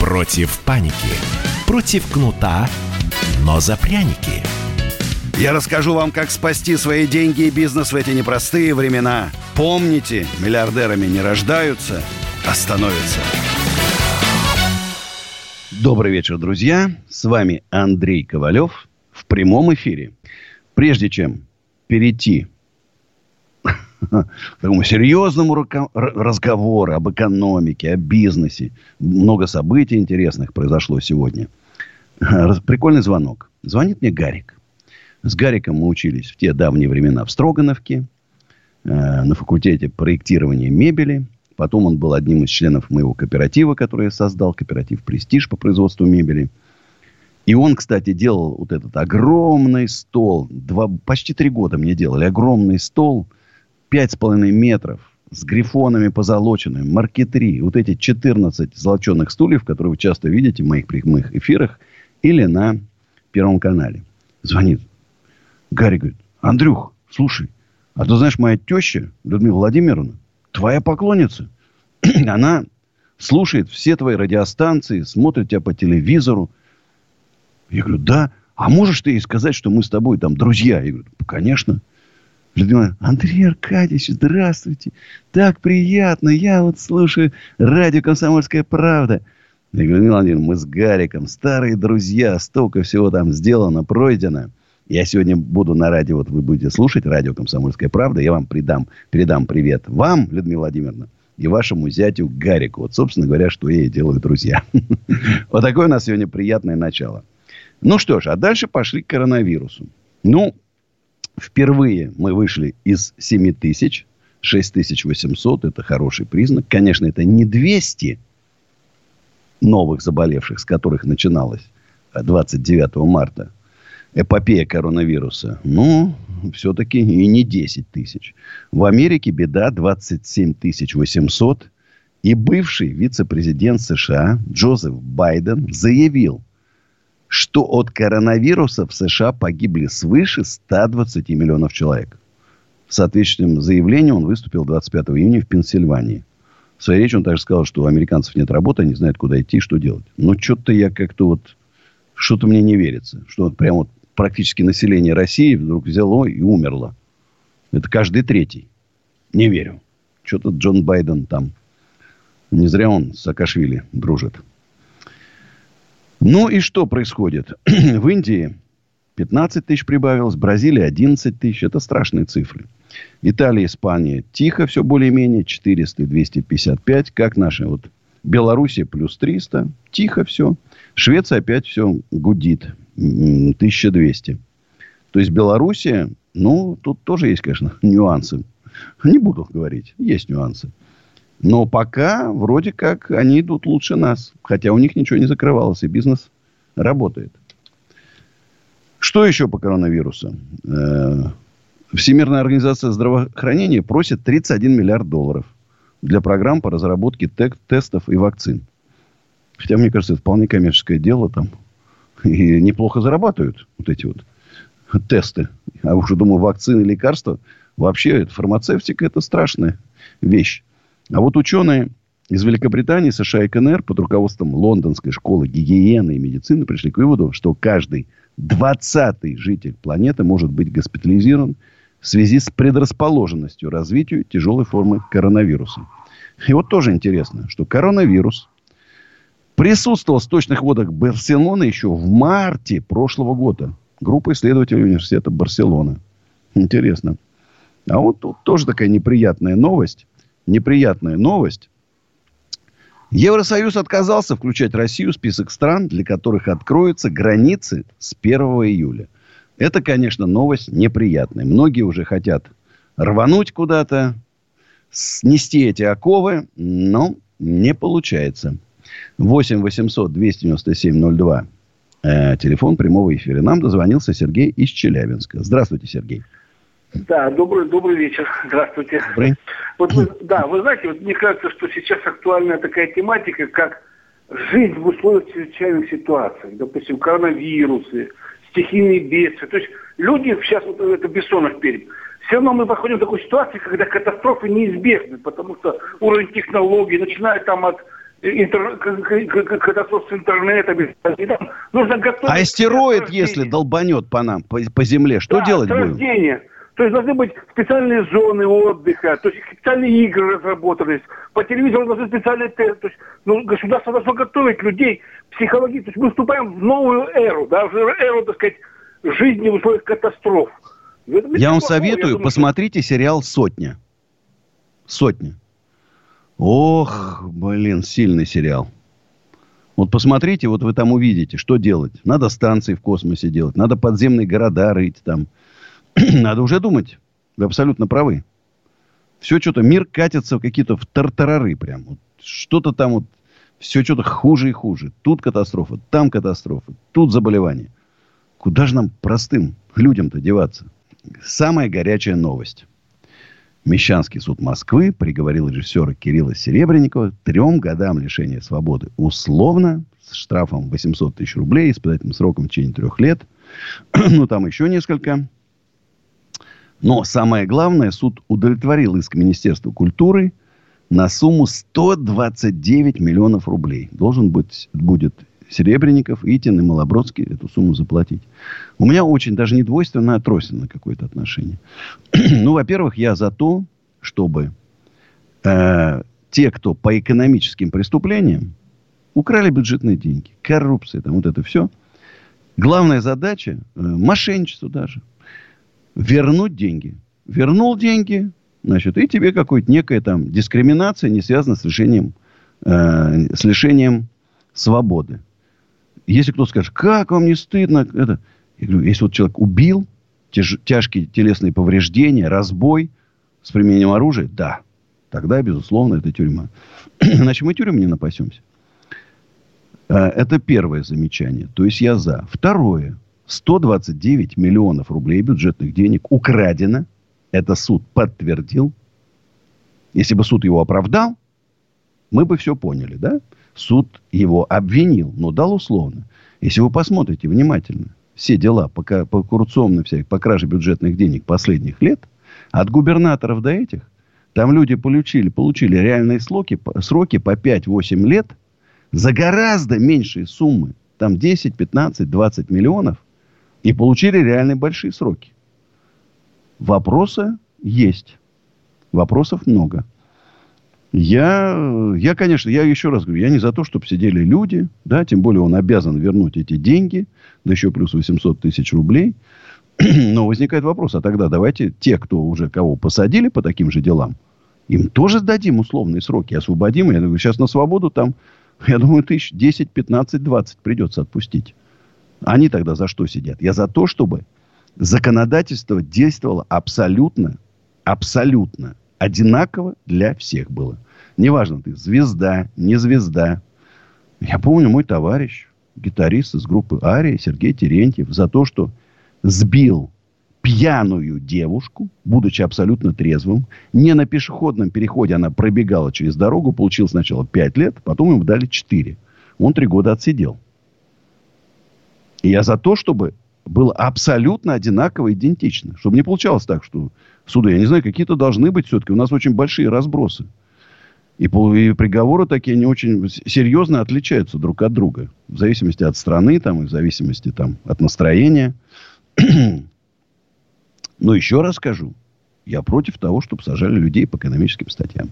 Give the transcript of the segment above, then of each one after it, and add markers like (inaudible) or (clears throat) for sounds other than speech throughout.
Против паники. Против кнута, но за пряники. Я расскажу вам, как спасти свои деньги и бизнес в эти непростые времена. Помните, миллиардерами не рождаются, а становятся. Добрый вечер, друзья. С вами Андрей Ковалев в прямом эфире. Прежде чем перейти (laughs) такому серьезному разговору об экономике, о бизнесе, много событий интересных произошло сегодня. (laughs) Прикольный звонок. Звонит мне Гарик. С Гариком мы учились в те давние времена в Строгановке, э, на факультете проектирования мебели – Потом он был одним из членов моего кооператива, который я создал, кооператив «Престиж» по производству мебели. И он, кстати, делал вот этот огромный стол. Два, почти три года мне делали. Огромный стол, пять с половиной метров, с грифонами позолоченными, маркетри. Вот эти 14 золоченных стульев, которые вы часто видите в моих прямых эфирах или на Первом канале. Звонит. Гарри говорит, Андрюх, слушай, а ты знаешь, моя теща, Людмила Владимировна, твоя поклонница. (clears throat) Она слушает все твои радиостанции, смотрит тебя по телевизору. Я говорю, да. А можешь ты ей сказать, что мы с тобой там друзья? Я говорю, конечно. Людмила, Андрей Аркадьевич, здравствуйте. Так приятно. Я вот слушаю радио «Комсомольская правда». Я говорю, Людмила Владимировна, мы с Гариком старые друзья. Столько всего там сделано, пройдено. Я сегодня буду на радио, вот вы будете слушать радио «Комсомольская правда». Я вам придам, передам привет вам, Людмила Владимировна, и вашему зятю Гарику. Вот, собственно говоря, что я и делаю, друзья. (laughs) Вот такое у нас сегодня приятное начало. Ну что ж, а дальше пошли к коронавирусу. Ну, впервые мы вышли из 7 тысяч, 6800, это хороший признак. Конечно, это не 200 новых заболевших, с которых начиналось 29 марта эпопея коронавируса. Ну, все-таки и не 10 тысяч. В Америке беда 27 тысяч 800. И бывший вице-президент США Джозеф Байден заявил, что от коронавируса в США погибли свыше 120 миллионов человек. В соответствующем заявлении он выступил 25 июня в Пенсильвании. В своей речи он также сказал, что у американцев нет работы, они знают, куда идти что делать. Но что-то я как-то вот... Что-то мне не верится. Что вот прям вот практически население России вдруг взяло и умерло. Это каждый третий. Не верю. Что-то Джон Байден там. Не зря он с Саакашвили дружит. Ну и что происходит? (clears throat) В Индии 15 тысяч прибавилось, в Бразилии 11 тысяч. Это страшные цифры. Италия, Испания тихо все более-менее. 400 и 255. Как наши вот Белоруссия плюс 300. Тихо все. Швеция опять все гудит. 1200. То есть Белоруссия, ну, тут тоже есть, конечно, (laughs) нюансы. Не буду говорить, есть нюансы. Но пока вроде как они идут лучше нас. Хотя у них ничего не закрывалось, и бизнес работает. Что еще по коронавирусу? Э, Всемирная организация здравоохранения просит 31 миллиард долларов для программ по разработке тестов и вакцин. Хотя, мне кажется, это вполне коммерческое дело. Там и неплохо зарабатывают вот эти вот тесты. А уже, думаю, вакцины, лекарства. Вообще, фармацевтика – это страшная вещь. А вот ученые из Великобритании, США и КНР под руководством Лондонской школы гигиены и медицины пришли к выводу, что каждый двадцатый житель планеты может быть госпитализирован в связи с предрасположенностью развитию тяжелой формы коронавируса. И вот тоже интересно, что коронавирус присутствовал в сточных водах Барселоны еще в марте прошлого года. Группа исследователей университета Барселоны. Интересно. А вот тут тоже такая неприятная новость. Неприятная новость. Евросоюз отказался включать Россию в список стран, для которых откроются границы с 1 июля. Это, конечно, новость неприятная. Многие уже хотят рвануть куда-то, снести эти оковы, но не получается. 8 800 297 02 э, телефон прямого эфира. Нам дозвонился Сергей из Челябинска. Здравствуйте, Сергей. Да, добрый, добрый вечер. Здравствуйте. Добрый. Вот вы, да, вы знаете, вот мне кажется, что сейчас актуальная такая тематика, как жизнь в условиях чрезвычайных ситуаций. Допустим, коронавирусы, стихийные бедствия. То есть люди, сейчас вот это Бессонов перед, все равно мы проходим в такую ситуацию, когда катастрофы неизбежны, потому что уровень технологий, начиная там от интер... катастроф с интернетом, нужно готовить... А астероид, если долбанет по нам, по, по земле, что да, делать будем? То есть должны быть специальные зоны отдыха, то есть специальные игры разработались, по телевизору должны специальные тесты. То есть ну, государство должно готовить людей психологически. То есть мы вступаем в новую эру, да, в эру, так сказать, жизни в условиях катастроф. Я вам советую, думаю, посмотрите что... сериал «Сотня». «Сотня». Ох, блин, сильный сериал. Вот посмотрите, вот вы там увидите, что делать. Надо станции в космосе делать, надо подземные города рыть там, (clears throat) Надо уже думать. Вы абсолютно правы. Все что-то, мир катится в какие-то в тартарары прям. Вот что-то там вот, все что-то хуже и хуже. Тут катастрофа, там катастрофа, тут заболевание. Куда же нам простым людям-то деваться? Самая горячая новость. Мещанский суд Москвы приговорил режиссера Кирилла Серебренникова трем годам лишения свободы. Условно, с штрафом 800 тысяч рублей, испытательным сроком в течение трех лет. (clears throat) ну, там еще несколько но самое главное, суд удовлетворил иск Министерства культуры на сумму 129 миллионов рублей. Должен быть, будет Серебренников, Итин и Малобродский эту сумму заплатить. У меня очень даже не двойственное, а тройственное какое-то отношение. (clears throat) ну, во-первых, я за то, чтобы э, те, кто по экономическим преступлениям украли бюджетные деньги, коррупция, там вот это все. Главная задача, э, мошенничество даже – вернуть деньги. Вернул деньги, значит, и тебе какая-то некая там дискриминация не связана с лишением, э, с лишением свободы. Если кто скажет, как вам не стыдно, это, я говорю, если вот человек убил, тяж, тяжкие телесные повреждения, разбой с применением оружия, да, тогда, безусловно, это тюрьма. (clears throat) Иначе мы тюрьму не напасемся. Э, это первое замечание. То есть я за. Второе. 129 миллионов рублей бюджетных денег украдено. Это суд подтвердил. Если бы суд его оправдал, мы бы все поняли, да? Суд его обвинил, но дал условно. Если вы посмотрите внимательно все дела по, по коррупционным всяких, по краже бюджетных денег последних лет, от губернаторов до этих, там люди получили, получили реальные сроки, сроки по 5-8 лет за гораздо меньшие суммы. Там 10, 15, 20 миллионов. И получили реально большие сроки. Вопросы есть. Вопросов много. Я, я, конечно, я еще раз говорю, я не за то, чтобы сидели люди, да, тем более он обязан вернуть эти деньги, да еще плюс 800 тысяч рублей. (clears throat) Но возникает вопрос, а тогда давайте те, кто уже кого посадили по таким же делам, им тоже сдадим условные сроки, освободим. Я думаю, сейчас на свободу там, я думаю, тысяч 10, 15, 20 придется отпустить. Они тогда за что сидят? Я за то, чтобы законодательство действовало абсолютно, абсолютно одинаково для всех было. Неважно, ты звезда, не звезда. Я помню, мой товарищ, гитарист из группы Ария, Сергей Терентьев, за то, что сбил пьяную девушку, будучи абсолютно трезвым. Не на пешеходном переходе она пробегала через дорогу, получил сначала 5 лет, потом ему дали 4. Он 3 года отсидел. Я за то, чтобы было абсолютно одинаково, идентично. Чтобы не получалось так, что суды, я не знаю, какие-то должны быть все-таки. У нас очень большие разбросы. И, и приговоры такие не очень серьезно отличаются друг от друга. В зависимости от страны, там, и в зависимости там, от настроения. (clears throat) Но еще раз скажу. Я против того, чтобы сажали людей по экономическим статьям.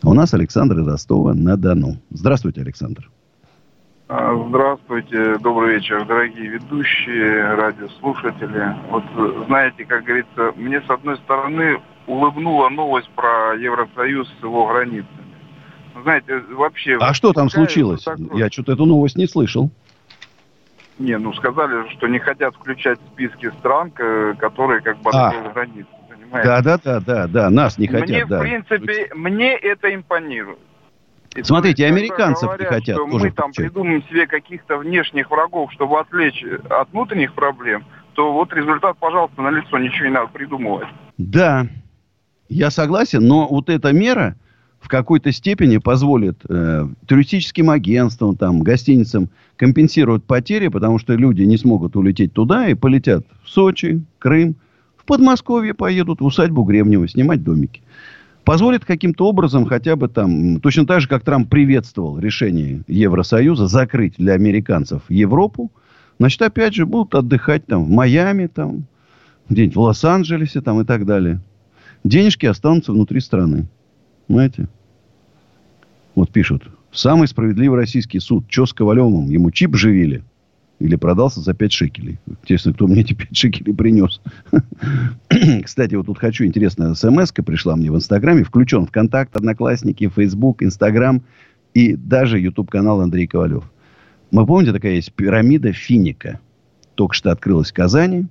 А у нас Александр из Ростова на Дону. Здравствуйте, Александр. А, здравствуйте, добрый вечер, дорогие ведущие, радиослушатели. Вот знаете, как говорится, мне с одной стороны улыбнула новость про Евросоюз с его границами. Знаете, вообще... А что там случилось? Такое... Я что-то эту новость не слышал. Не, ну сказали, что не хотят включать списки стран, которые как бы а. границы. Да, да, да, да, да, нас не хотят. Мне, да. в принципе, мне это импонирует. Смотрите, американцев говорят, не хотят. Что мы там придумаем себе каких-то внешних врагов, чтобы отвлечь от внутренних проблем, то вот результат, пожалуйста, на лицо, ничего не надо придумывать. Да, я согласен, но вот эта мера в какой-то степени позволит э, туристическим агентствам, там, гостиницам компенсировать потери, потому что люди не смогут улететь туда и полетят в Сочи, Крым, в Подмосковье поедут, в усадьбу Гребнева снимать домики позволит каким-то образом хотя бы там, точно так же, как Трамп приветствовал решение Евросоюза закрыть для американцев Европу, значит, опять же, будут отдыхать там в Майами, там, где-нибудь в Лос-Анджелесе там и так далее. Денежки останутся внутри страны. Понимаете? Вот пишут. Самый справедливый российский суд. Че с Ковалевым? Ему чип живили? Или продался за 5 шекелей. Интересно, кто мне эти 5 шекелей принес. (coughs) Кстати, вот тут хочу, интересно, смс пришла мне в Инстаграме. Включен ВКонтакт, Одноклассники, Фейсбук, Инстаграм и даже YouTube-канал Андрей Ковалев. Мы помните, такая есть пирамида Финика. Только что открылась в Казани.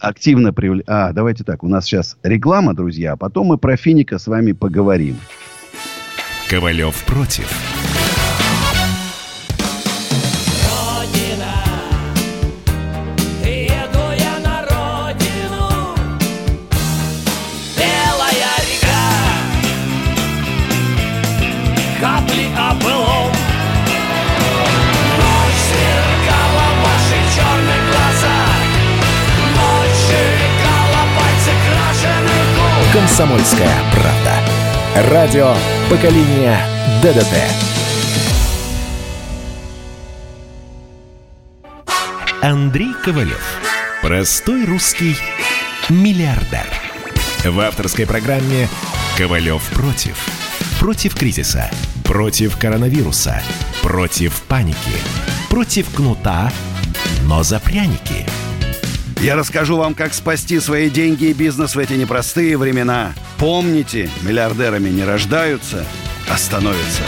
Активно привлекли... А, давайте так. У нас сейчас реклама, друзья. А потом мы про Финика с вами поговорим. Ковалев против. «Комсомольская правда». Радио поколения ДДТ». Андрей Ковалев. Простой русский миллиардер. В авторской программе «Ковалев против». Против кризиса. Против коронавируса. Против паники. Против кнута, но за пряники – я расскажу вам, как спасти свои деньги и бизнес в эти непростые времена. Помните, миллиардерами не рождаются, а становятся.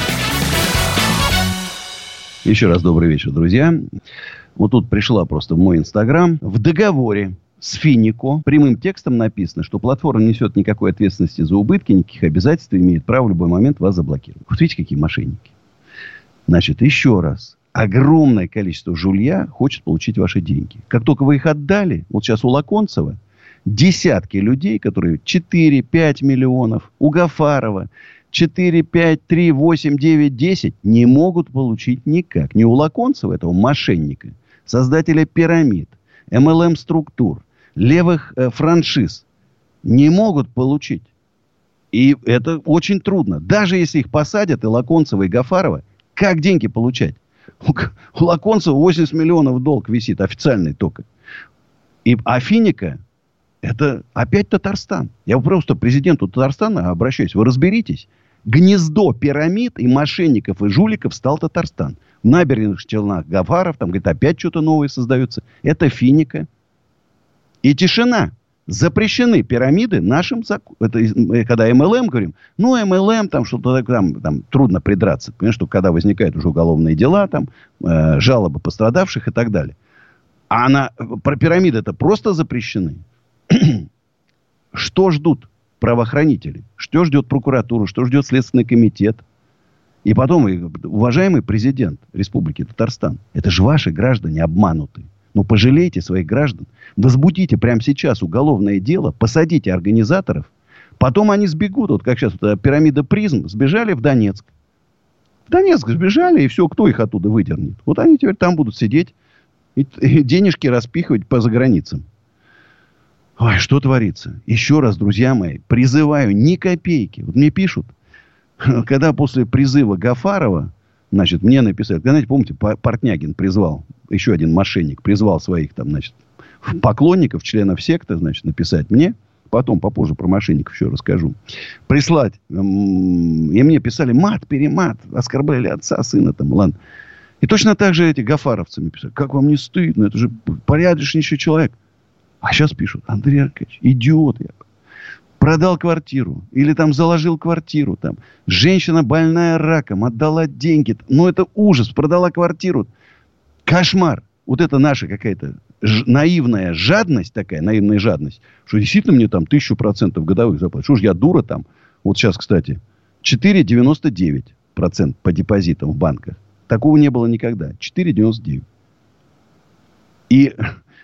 Еще раз добрый вечер, друзья. Вот тут пришла просто в мой инстаграм. В договоре с Финико прямым текстом написано, что платформа несет никакой ответственности за убытки, никаких обязательств, имеет право в любой момент вас заблокировать. Вот видите, какие мошенники. Значит, еще раз огромное количество жулья хочет получить ваши деньги. Как только вы их отдали, вот сейчас у Лаконцева десятки людей, которые 4, 5 миллионов, у Гафарова 4, 5, 3, 8, 9, 10 не могут получить никак. Не у Лаконцева, этого мошенника, создателя пирамид, MLM-структур, левых э, франшиз, не могут получить. И это очень трудно. Даже если их посадят, и Лаконцева, и Гафарова, как деньги получать? (laughs) У Лаконцева 80 миллионов долг висит, официальный только. И Афиника это опять Татарстан. Я просто президенту Татарстана обращаюсь. Вы разберитесь. Гнездо пирамид и мошенников и жуликов стал Татарстан. В набережных Челнах Гафаров, там, говорит, опять что-то новое создается. Это финика. И тишина запрещены пирамиды нашим законом. Это когда МЛМ говорим, ну, МЛМ, там что-то там, там трудно придраться. Понимаешь, что когда возникают уже уголовные дела, там, э, жалобы пострадавших и так далее. А на, про пирамиды это просто запрещены. (clears throat) что ждут правоохранители? Что ждет прокуратура? Что ждет Следственный комитет? И потом, уважаемый президент Республики Татарстан, это же ваши граждане обманутые. Ну, пожалейте своих граждан. Возбудите прямо сейчас уголовное дело, посадите организаторов. Потом они сбегут. Вот как сейчас вот, пирамида призм сбежали в Донецк. В Донецк сбежали, и все, кто их оттуда выдернет? Вот они теперь там будут сидеть и, и денежки распихивать по заграницам. Ой, что творится? Еще раз, друзья мои, призываю ни копейки. Вот мне пишут, (laughs) когда после призыва Гафарова Значит, мне написали. Знаете, помните, Портнягин призвал, еще один мошенник, призвал своих там, значит, поклонников, членов секты, значит, написать мне. Потом, попозже про мошенников еще расскажу. Прислать. И мне писали мат, перемат. Оскорбляли отца, сына там, ладно. И точно так же эти гафаровцы мне писали. Как вам не стыдно? Это же порядочнейший человек. А сейчас пишут. Андрей Аркадьевич, идиот я продал квартиру или там заложил квартиру, там женщина больная раком отдала деньги, ну это ужас, продала квартиру, кошмар. Вот это наша какая-то ж- наивная жадность такая, наивная жадность, что действительно мне там тысячу процентов годовых заплатят. Что ж я дура там? Вот сейчас, кстати, 4,99 процент по депозитам в банках. Такого не было никогда. 4,99. И,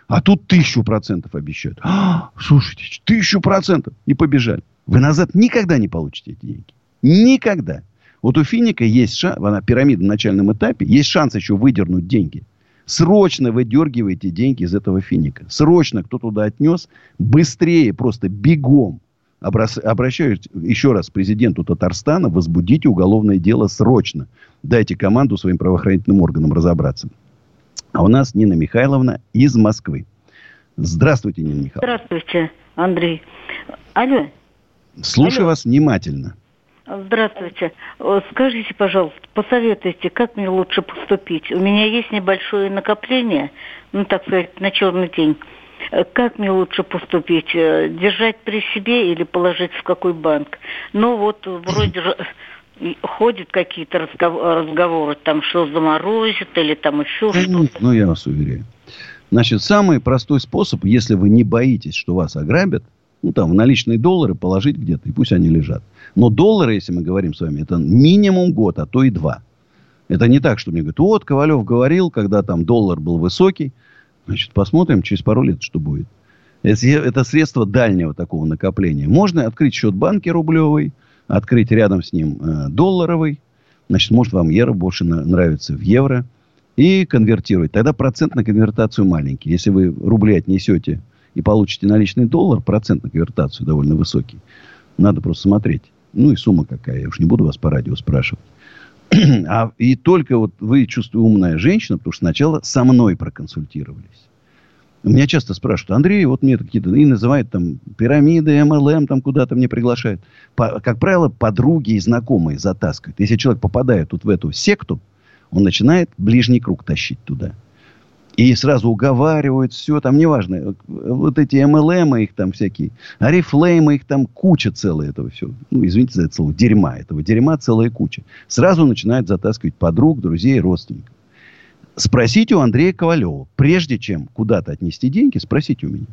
а тут тысячу процентов обещают. А, слушайте, тысячу процентов. И побежали. Вы назад никогда не получите эти деньги. Никогда. Вот у Финика есть шанс, она пирамида на начальном этапе, есть шанс еще выдернуть деньги. Срочно выдергивайте деньги из этого финика. Срочно кто туда отнес, быстрее, просто бегом. Обращаюсь еще раз к президенту Татарстана, возбудите уголовное дело срочно. Дайте команду своим правоохранительным органам разобраться. А у нас Нина Михайловна из Москвы. Здравствуйте, Нина Михайловна. Здравствуйте, Андрей. Алло. Слушаю Алло. вас внимательно. Здравствуйте. Скажите, пожалуйста, посоветуйте, как мне лучше поступить? У меня есть небольшое накопление, ну, так сказать, на черный день. Как мне лучше поступить? Э, держать при себе или положить в какой банк? Ну, вот вроде же ходят какие-то разговоры, там, что заморозит или там еще да что-то. Ну, я вас уверяю. Значит, самый простой способ, если вы не боитесь, что вас ограбят, ну, там, в наличные доллары положить где-то, и пусть они лежат. Но доллары, если мы говорим с вами, это минимум год, а то и два. Это не так, что мне говорят, вот, Ковалев говорил, когда там доллар был высокий. Значит, посмотрим через пару лет, что будет. Это средство дальнего такого накопления. Можно открыть счет банки рублевый, открыть рядом с ним э, долларовый. Значит, может, вам евро больше нравится в евро. И конвертировать. Тогда процент на конвертацию маленький. Если вы рубли отнесете и получите наличный доллар, процент на конвертацию довольно высокий. Надо просто смотреть. Ну и сумма какая. Я уж не буду вас по радио спрашивать. (clears throat) а, и только вот вы чувствуете умная женщина, потому что сначала со мной проконсультировались. Меня часто спрашивают, Андрей, вот мне какие-то, и называют там пирамиды, MLM, там куда-то мне приглашают. По, как правило, подруги и знакомые затаскивают. Если человек попадает вот в эту секту, он начинает ближний круг тащить туда. И сразу уговаривают, все там, неважно. Вот эти MLM, их там всякие, Арифлеймы, их там куча целая этого всего. Ну, извините за это слово, дерьма. Этого дерьма целая куча. Сразу начинают затаскивать подруг, друзей, родственников. Спросите у Андрея Ковалева. Прежде чем куда-то отнести деньги, спросите у меня.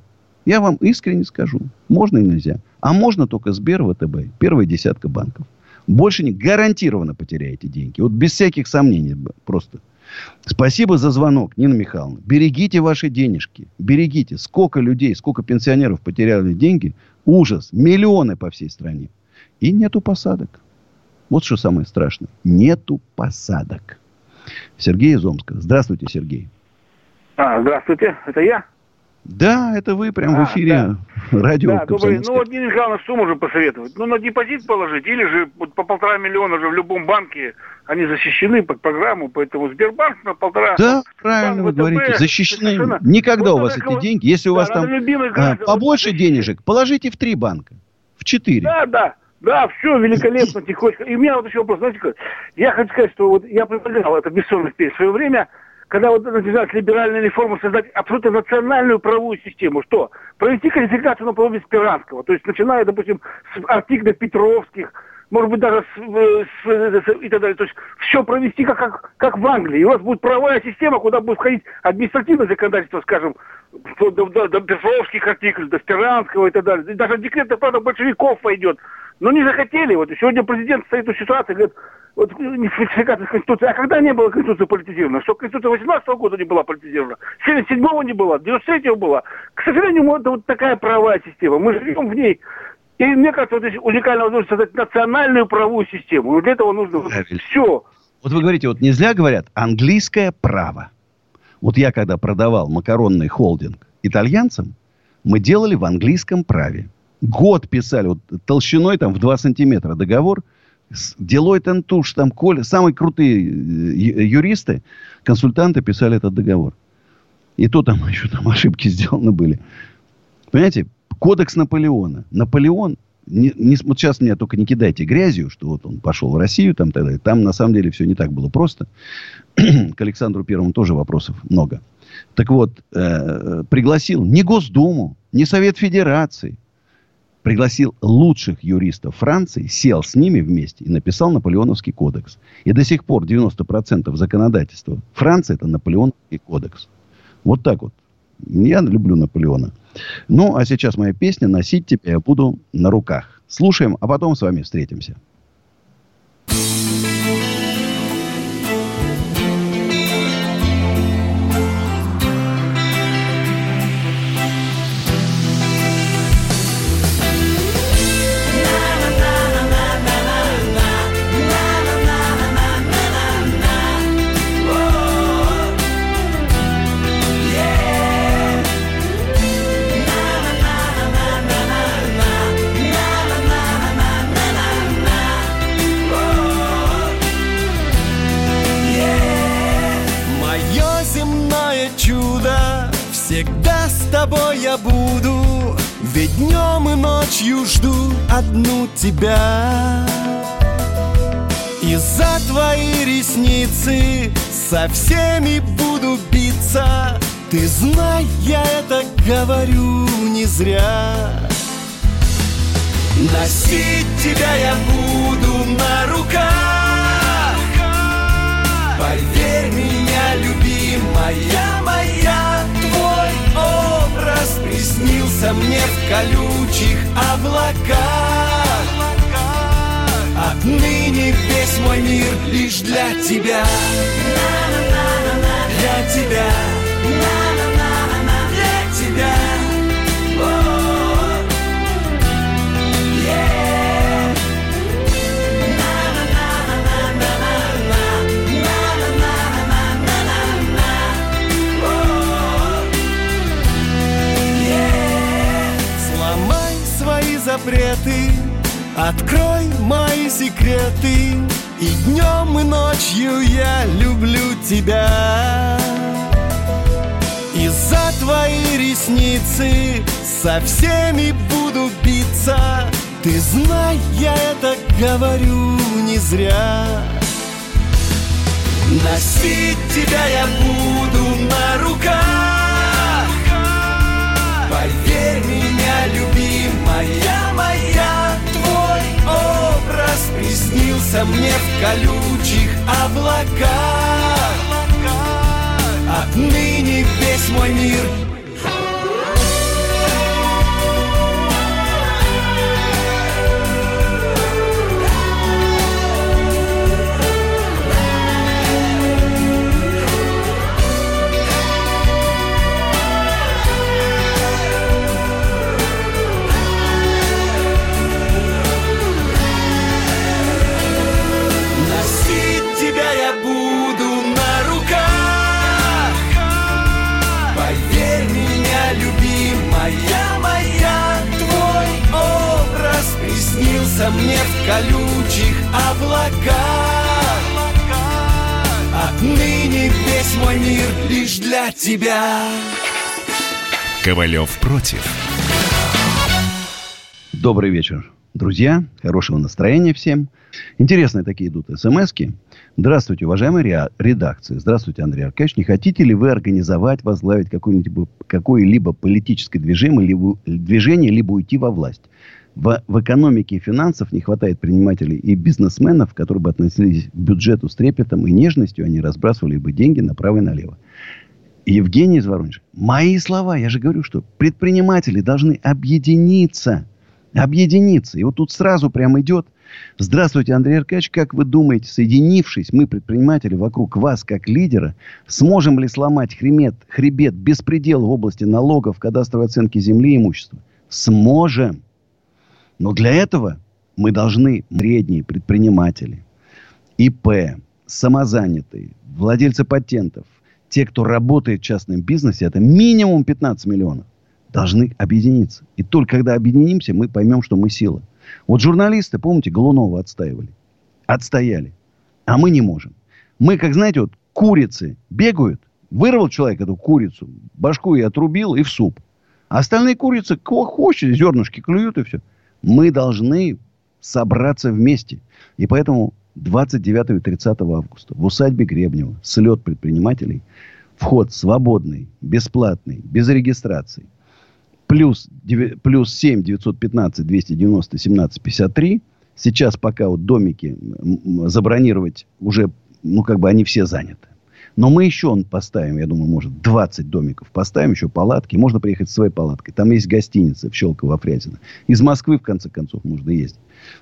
Я вам искренне скажу. Можно и нельзя. А можно только Сбер, ВТБ. Первая десятка банков. Больше не гарантированно потеряете деньги. Вот без всяких сомнений просто. Спасибо за звонок, Нина Михайловна. Берегите ваши денежки. Берегите. Сколько людей, сколько пенсионеров потеряли деньги. Ужас. Миллионы по всей стране. И нету посадок. Вот что самое страшное. Нету посадок. Сергей из Омска. Здравствуйте, Сергей. А, здравствуйте. Это я? Да, это вы прям а, в эфире да. (laughs) радио. Да, добрый. Ну вот, Нина Михайловна, что можно посоветовать? Ну, на депозит положить, или же вот, по полтора миллиона же в любом банке они защищены под программу, поэтому Сбербанк на полтора... Да, правильно вы говорите, защищены. Совершенно... Никогда вот у вас эти деньги, если у вас там а, побольше вот, денежек, положите в три банка, в четыре. Да, да. Да, все великолепно, тихонько. И у меня вот еще вопрос, знаете, я хочу сказать, что вот я предлагал это бессонных в свое время, когда вот начинают либеральные реформы создать абсолютно национальную правовую систему. Что? Провести квалификацию на правове Спиранского. То есть, начиная, допустим, с артиклов Петровских, может быть, даже с, с, с, и так далее. То есть все провести как, как, как в Англии. И у вас будет правовая система, куда будет входить административное законодательство, скажем, до, до, до Петровских артиклей, до Спиранского и так далее. И даже декрет, правда, большевиков пойдет. Но не захотели. Вот сегодня президент стоит в ситуации, говорит, вот не фальсификация Конституции. А когда не было Конституции политизирована? Что Конституция 18 -го года не была политизирована, 77-го не была, 93-го была. К сожалению, это вот такая правовая система. Мы живем в ней. И мне кажется, вот здесь уникальная возможность создать национальную правовую систему. И для этого нужно вот все. Вот вы говорите, вот нельзя говорят английское право. Вот я когда продавал макаронный холдинг итальянцам, мы делали в английском праве. Год писали, вот толщиной там в 2 сантиметра договор. Deloitte Touche, там Коля, самые крутые э, юристы, консультанты писали этот договор. И то там (laughs) еще там ошибки сделаны были. Понимаете, кодекс Наполеона. Наполеон, не, не, вот сейчас меня только не кидайте грязью, что вот он пошел в Россию, там, тогда, там на самом деле все не так было просто. (clears throat) К Александру Первому тоже вопросов много. Так вот, э, пригласил не Госдуму, не Совет Федерации, пригласил лучших юристов Франции, сел с ними вместе и написал Наполеоновский кодекс. И до сих пор 90% законодательства Франции это Наполеоновский кодекс. Вот так вот. Я люблю Наполеона. Ну, а сейчас моя песня «Носить тебя я буду на руках». Слушаем, а потом с вами встретимся. Тебя. И за твои ресницы со всеми буду биться. Ты знай, я это говорю не зря. Носить тебя я буду на руках. Поверь меня, любимая моя Твой образ приснился мне в колючих облаках Отныне весь мой мир лишь для тебя. Для тебя. Для тебя. Запреты Открой мои секреты. И днем, и ночью я люблю тебя. И за твои ресницы Со всеми буду биться. Ты знай, я это говорю не зря. Носить тебя я буду на руках. Поверь меня, любимая образ приснился мне в колючих облаках. Отныне весь мой мир мне в колючих облаках Отныне весь мой мир лишь для тебя Ковалев против Добрый вечер, друзья. Хорошего настроения всем. Интересные такие идут смс -ки. Здравствуйте, уважаемые редакции. Здравствуйте, Андрей Аркадьевич. Не хотите ли вы организовать, возглавить какое-либо, какое-либо политическое движение либо, движение, либо уйти во власть? В, в экономике и финансах не хватает предпринимателей и бизнесменов, которые бы относились к бюджету с трепетом и нежностью, они разбрасывали бы деньги направо и налево. Евгений из Воронежа. Мои слова, я же говорю, что предприниматели должны объединиться. Объединиться. И вот тут сразу прям идет. Здравствуйте, Андрей Аркадьевич. Как вы думаете, соединившись, мы, предприниматели, вокруг вас, как лидера, сможем ли сломать хребет, хребет беспредел в области налогов, кадастровой оценки земли и имущества? Сможем. Но для этого мы должны, средние предприниматели, ИП, самозанятые, владельцы патентов, те, кто работает в частном бизнесе, это минимум 15 миллионов, должны объединиться. И только когда объединимся, мы поймем, что мы сила. Вот журналисты, помните, Голунова отстаивали. Отстояли. А мы не можем. Мы, как знаете, вот курицы бегают, вырвал человек эту курицу, башку и отрубил, и в суп. А остальные курицы, кого хочет, зернышки клюют, и все. Мы должны собраться вместе. И поэтому 29 и 30 августа в усадьбе Гребнева слет предпринимателей. Вход свободный, бесплатный, без регистрации. Плюс, плюс 7 915 290 17 53. Сейчас пока вот домики забронировать уже, ну, как бы они все заняты. Но мы еще поставим, я думаю, может, 20 домиков поставим, еще палатки. Можно приехать с своей палаткой. Там есть гостиница в Щелково, Фрязино. Из Москвы, в конце концов, можно ездить.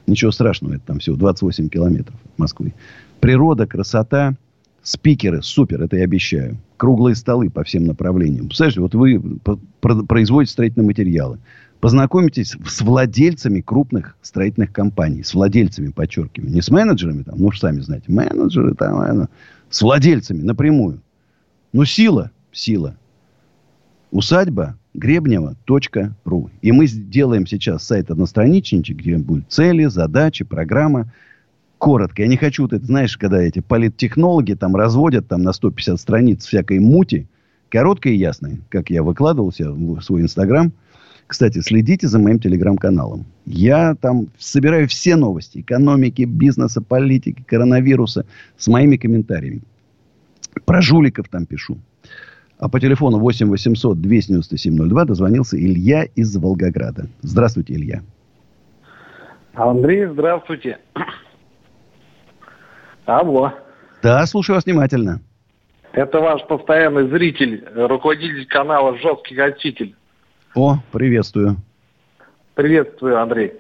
Ничего страшного, это там всего 28 километров от Москвы. Природа, красота, спикеры, супер, это я обещаю. Круглые столы по всем направлениям. Представляете, вот вы производите строительные материалы. Познакомитесь с владельцами крупных строительных компаний. С владельцами, подчеркиваю. Не с менеджерами, там, ну, сами знаете, менеджеры, там, с владельцами напрямую. Но сила, сила. Усадьба Гребнева.ру. И мы сделаем сейчас сайт одностраничничек, где будут цели, задачи, программа. Коротко. Я не хочу, ты знаешь, когда эти политтехнологи там разводят там на 150 страниц всякой мути, Короткое и ясное, как я выкладывался в свой Инстаграм. Кстати, следите за моим телеграм-каналом. Я там собираю все новости экономики, бизнеса, политики, коронавируса с моими комментариями. Про жуликов там пишу. А по телефону 8 800 297 02 дозвонился Илья из Волгограда. Здравствуйте, Илья. Андрей, здравствуйте. Алло. Да, слушаю вас внимательно. Это ваш постоянный зритель, руководитель канала «Жесткий гоститель». О, приветствую. Приветствую, Андрей.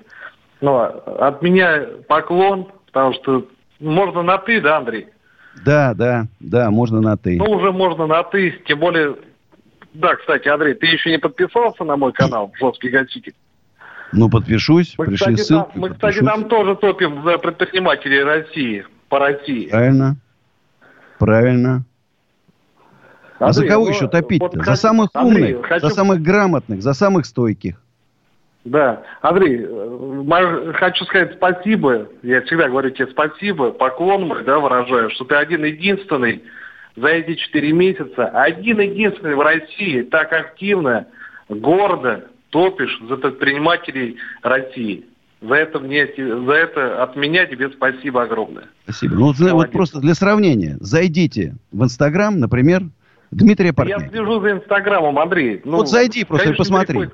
Ну, от меня поклон, потому что можно на «ты», да, Андрей? Да, да, да, можно на «ты». Ну, уже можно на «ты», тем более... Да, кстати, Андрей, ты еще не подписался на мой канал «Жесткий гоститель»? Ну, подпишусь, мы, пришли кстати, ссылки. Там, мы, кстати, там тоже топим за предпринимателей России, по России. Правильно, правильно. А за кого ну, еще топить-то? Вот, за самых Андрей, умных, хочу... за самых грамотных, за самых стойких. Да. Андрей, хочу сказать спасибо. Я всегда говорю тебе спасибо, поклон да, выражаю, что ты один единственный за эти четыре месяца, один единственный в России так активно, гордо топишь за предпринимателей России. За это, мне, за это от меня тебе спасибо огромное. Спасибо. Ну, вот просто для сравнения. Зайдите в Инстаграм, например, Дмитрия Портнягина. Я слежу за Инстаграмом, Андрей. Ну, вот зайди просто и посмотри.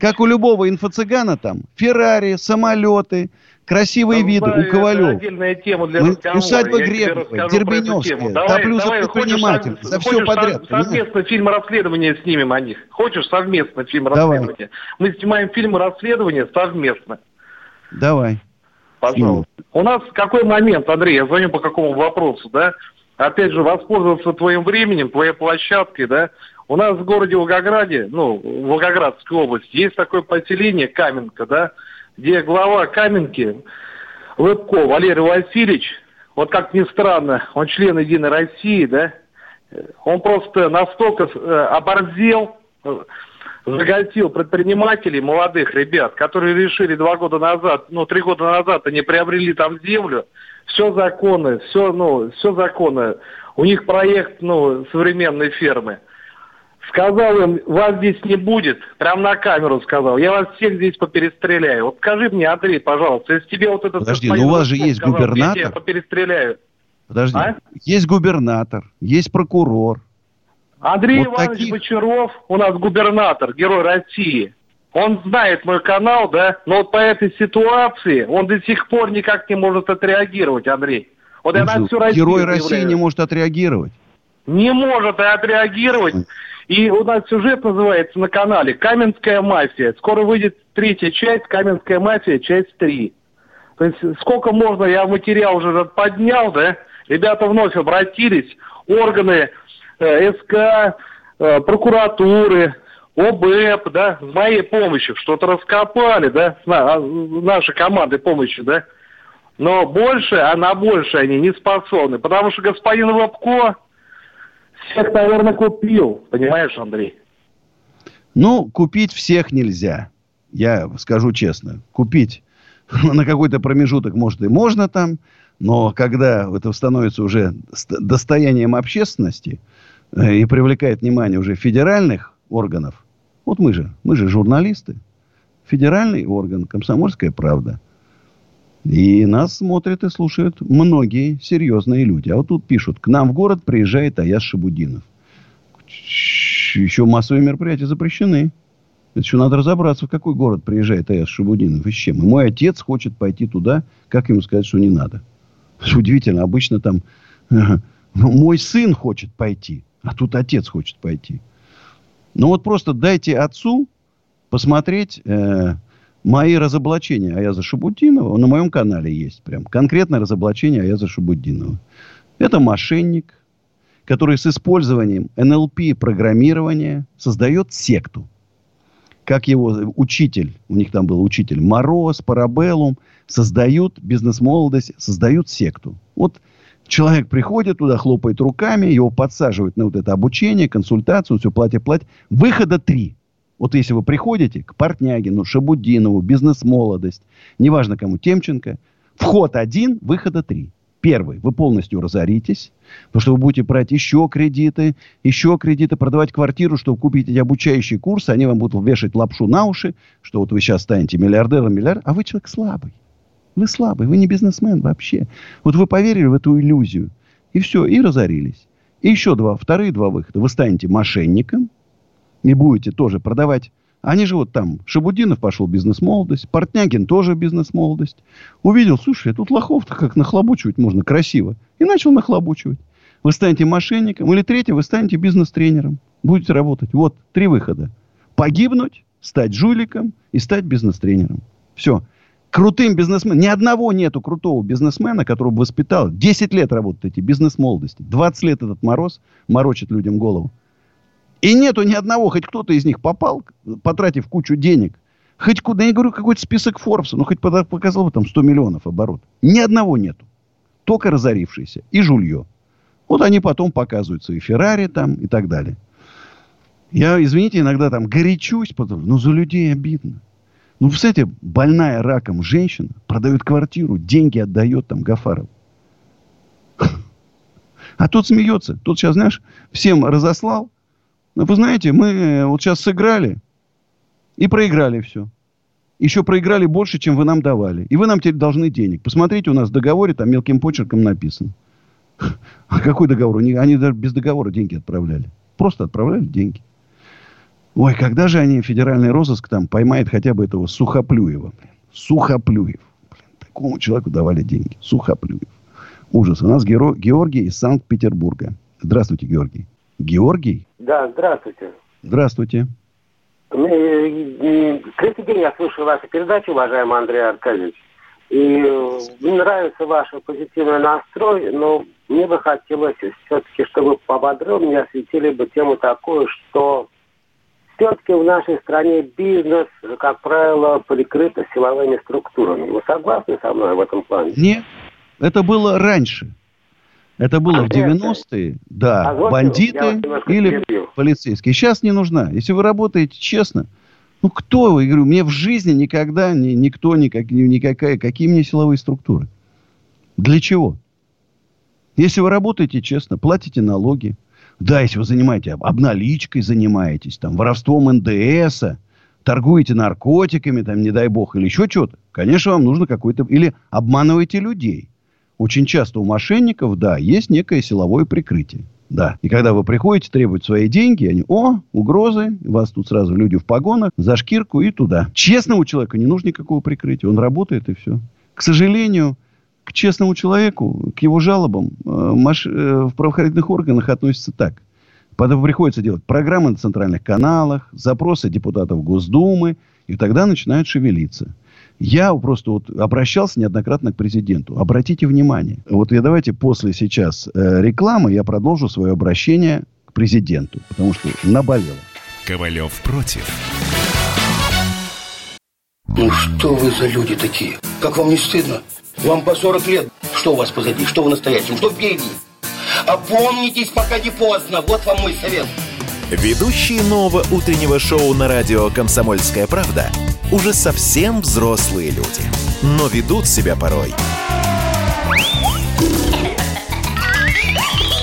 Как у любого инфо-цыгана там. Феррари, самолеты, красивые ну, виды. Да, у Ковалев. отдельная тема для разговора. Усадьба Гребовой, Дербеневская, плюс предприниматель. За все подряд. совместно фильм расследования снимем о них. Хочешь совместно фильм расследования? Мы снимаем фильм расследования совместно. Давай. Пожалуйста. У нас какой момент, Андрей, я звоню по какому вопросу, да? Опять же, воспользоваться твоим временем, твоей площадкой, да, у нас в городе Волгограде, ну, Волгоградской области, есть такое поселение Каменка, да, где глава Каменки, Лыбко Валерий Васильевич, вот как ни странно, он член Единой России, да, он просто настолько э, оборзел, э, загольтил предпринимателей, молодых ребят, которые решили два года назад, ну, три года назад, они приобрели там землю, все законы, все, ну, все законы. У них проект, ну, современной фермы. Сказал им, вас здесь не будет, прям на камеру сказал, я вас всех здесь поперестреляю. Вот скажи мне, Андрей, пожалуйста, если тебе вот этот... Подожди, ну у вас же есть сказал, губернатор. Я поперестреляю. Подожди, а? есть губернатор, есть прокурор. Андрей вот Иванович таких... Бочаров у нас губернатор, герой России. Он знает мой канал, да, но вот по этой ситуации он до сих пор никак не может отреагировать, Андрей. Вот я на всю Россию Герой России не может отреагировать. Не может отреагировать. И у нас сюжет называется на канале «Каменская мафия». Скоро выйдет третья часть «Каменская мафия», часть 3. То есть сколько можно, я материал уже поднял, да? Ребята вновь обратились, органы э, СК, э, прокуратуры, ОБЭП, да, с моей помощью что-то раскопали, да, с на, а, нашей командой помощи, да. Но больше, а на больше они не способны, потому что господин Лобко всех, наверное, купил, понимаешь, Андрей? Ну, купить всех нельзя, я скажу честно. Купить (laughs) на какой-то промежуток, может, и можно там, но когда это становится уже достоянием общественности э, и привлекает внимание уже федеральных органов, вот мы же, мы же журналисты. Федеральный орган, комсомольская правда. И нас смотрят и слушают многие серьезные люди. А вот тут пишут, к нам в город приезжает Аяс Шабудинов. Еще массовые мероприятия запрещены. Это еще надо разобраться, в какой город приезжает Аяс Шабудинов и с чем. И мой отец хочет пойти туда, как ему сказать, что не надо. Удивительно, обычно там (laughs) мой сын хочет пойти, а тут отец хочет пойти. Ну вот просто дайте отцу посмотреть э, мои разоблачения Аяза Шабудинова. На моем канале есть прям конкретное разоблачение Аяза Шабудинова. Это мошенник, который с использованием НЛП программирования создает секту. Как его учитель, у них там был учитель Мороз, Парабеллум, создают бизнес-молодость, создают секту. Вот Человек приходит туда, хлопает руками, его подсаживают на вот это обучение, консультацию, все платье платье. Выхода три. Вот если вы приходите к Портнягину, Шабудинову, бизнес-молодость, неважно кому, Темченко, вход один, выхода три. Первый, вы полностью разоритесь, потому что вы будете брать еще кредиты, еще кредиты, продавать квартиру, чтобы купить эти обучающие курсы, они вам будут вешать лапшу на уши, что вот вы сейчас станете миллиардером, миллиард, а вы человек слабый. Вы слабый, вы не бизнесмен вообще. Вот вы поверили в эту иллюзию, и все, и разорились. И еще два, вторые два выхода. Вы станете мошенником и будете тоже продавать они же вот там, Шабудинов пошел бизнес-молодость, Портнягин тоже бизнес-молодость. Увидел, слушай, тут лохов-то как нахлобучивать можно красиво. И начал нахлобучивать. Вы станете мошенником. Или третье, вы станете бизнес-тренером. Будете работать. Вот три выхода. Погибнуть, стать жуликом и стать бизнес-тренером. Все. Крутым бизнесменом. Ни одного нету крутого бизнесмена, который бы воспитал. 10 лет работают эти бизнес-молодости. 20 лет этот мороз морочит людям голову. И нету ни одного, хоть кто-то из них попал, потратив кучу денег. Хоть куда, я не говорю, какой-то список Форбса, но хоть показал бы там 100 миллионов оборот. Ни одного нету. Только разорившиеся. И жулье. Вот они потом показывают свои Феррари там и так далее. Я, извините, иногда там горячусь, потому, но за людей обидно. Ну, кстати, больная раком женщина продает квартиру, деньги отдает там Гафаров. (laughs) А тот смеется. Тот сейчас, знаешь, всем разослал. Но вы знаете, мы э, вот сейчас сыграли и проиграли все. Еще проиграли больше, чем вы нам давали. И вы нам теперь должны денег. Посмотрите, у нас в договоре там мелким почерком написано. (laughs) А какой договор? Они даже без договора деньги отправляли. Просто отправляли деньги. Ой, когда же они, федеральный розыск, там поймает хотя бы этого Сухоплюева? Блин. Сухоплюев. Блин, такому человеку давали деньги. Сухоплюев. Ужас. У нас Георгий из Санкт-Петербурга. Здравствуйте, Георгий. Георгий? Да, здравствуйте. Здравствуйте. Третий день я слушаю вашу передачу, уважаемый Андрей Аркадьевич. И мне нравится ваш позитивный настрой, но мне бы хотелось все-таки, чтобы поподробнее осветили бы тему такую, что все-таки в нашей стране бизнес, как правило, прикрыт силовыми структурами. Вы согласны со мной в этом плане? Нет, это было раньше. Это было а в 90-е, да, а бандиты или перебил. полицейские. Сейчас не нужна. Если вы работаете честно, ну кто вы? Я говорю, мне в жизни никогда ни, никто, никак, никакая, какие мне силовые структуры? Для чего? Если вы работаете честно, платите налоги. Да, если вы занимаетесь обналичкой, занимаетесь, там, воровством НДС, торгуете наркотиками, там, не дай бог, или еще что-то, конечно, вам нужно какой-то... Или обманываете людей. Очень часто у мошенников, да, есть некое силовое прикрытие. Да. И когда вы приходите требовать свои деньги, они, о, угрозы, вас тут сразу люди в погонах, за шкирку и туда. Честному человеку не нужно никакого прикрытия. Он работает и все. К сожалению, честному человеку, к его жалобам э, маш... э, в правоохранительных органах относятся так. Потом приходится делать программы на центральных каналах, запросы депутатов Госдумы, и тогда начинают шевелиться. Я просто вот обращался неоднократно к президенту. Обратите внимание. Вот я давайте после сейчас э, рекламы я продолжу свое обращение к президенту, потому что наболело. Ковалев против. Ну что вы за люди такие? Как вам не стыдно? Вам по 40 лет. Что у вас позади? Что вы настоящем? Что впереди? Опомнитесь, пока не поздно. Вот вам мой совет. Ведущие нового утреннего шоу на радио «Комсомольская правда» уже совсем взрослые люди. Но ведут себя порой.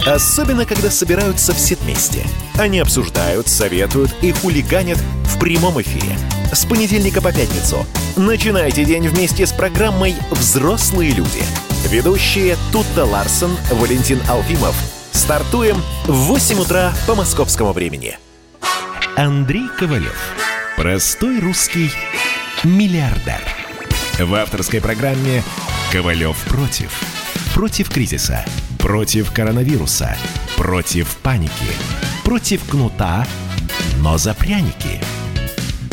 Особенно, когда собираются все вместе. Они обсуждают, советуют и хулиганят в прямом эфире. С понедельника по пятницу. Начинайте день вместе с программой «Взрослые люди». Ведущие Тутта Ларсон, Валентин Алфимов. Стартуем в 8 утра по московскому времени. Андрей Ковалев. Простой русский миллиардер. В авторской программе «Ковалев против». Против кризиса, против коронавируса, против паники, против кнута, но за пряники.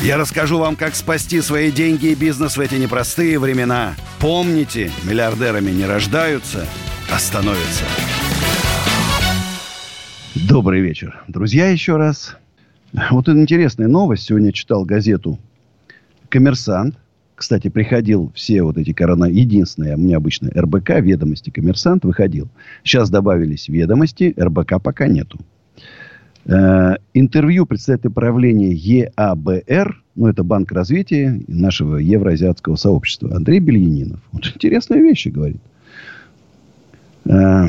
Я расскажу вам, как спасти свои деньги и бизнес в эти непростые времена. Помните, миллиардерами не рождаются, а становятся. Добрый вечер. Друзья, еще раз. Вот интересная новость. Сегодня читал газету «Коммерсант». Кстати, приходил все вот эти корона... Единственное, меня обычно РБК, ведомости «Коммерсант» выходил. Сейчас добавились ведомости, РБК пока нету. Э, интервью представителя правления ЕАБР, ну, это Банк развития нашего евроазиатского сообщества, Андрей Бельянинов. Вот интересные вещи говорит. Э,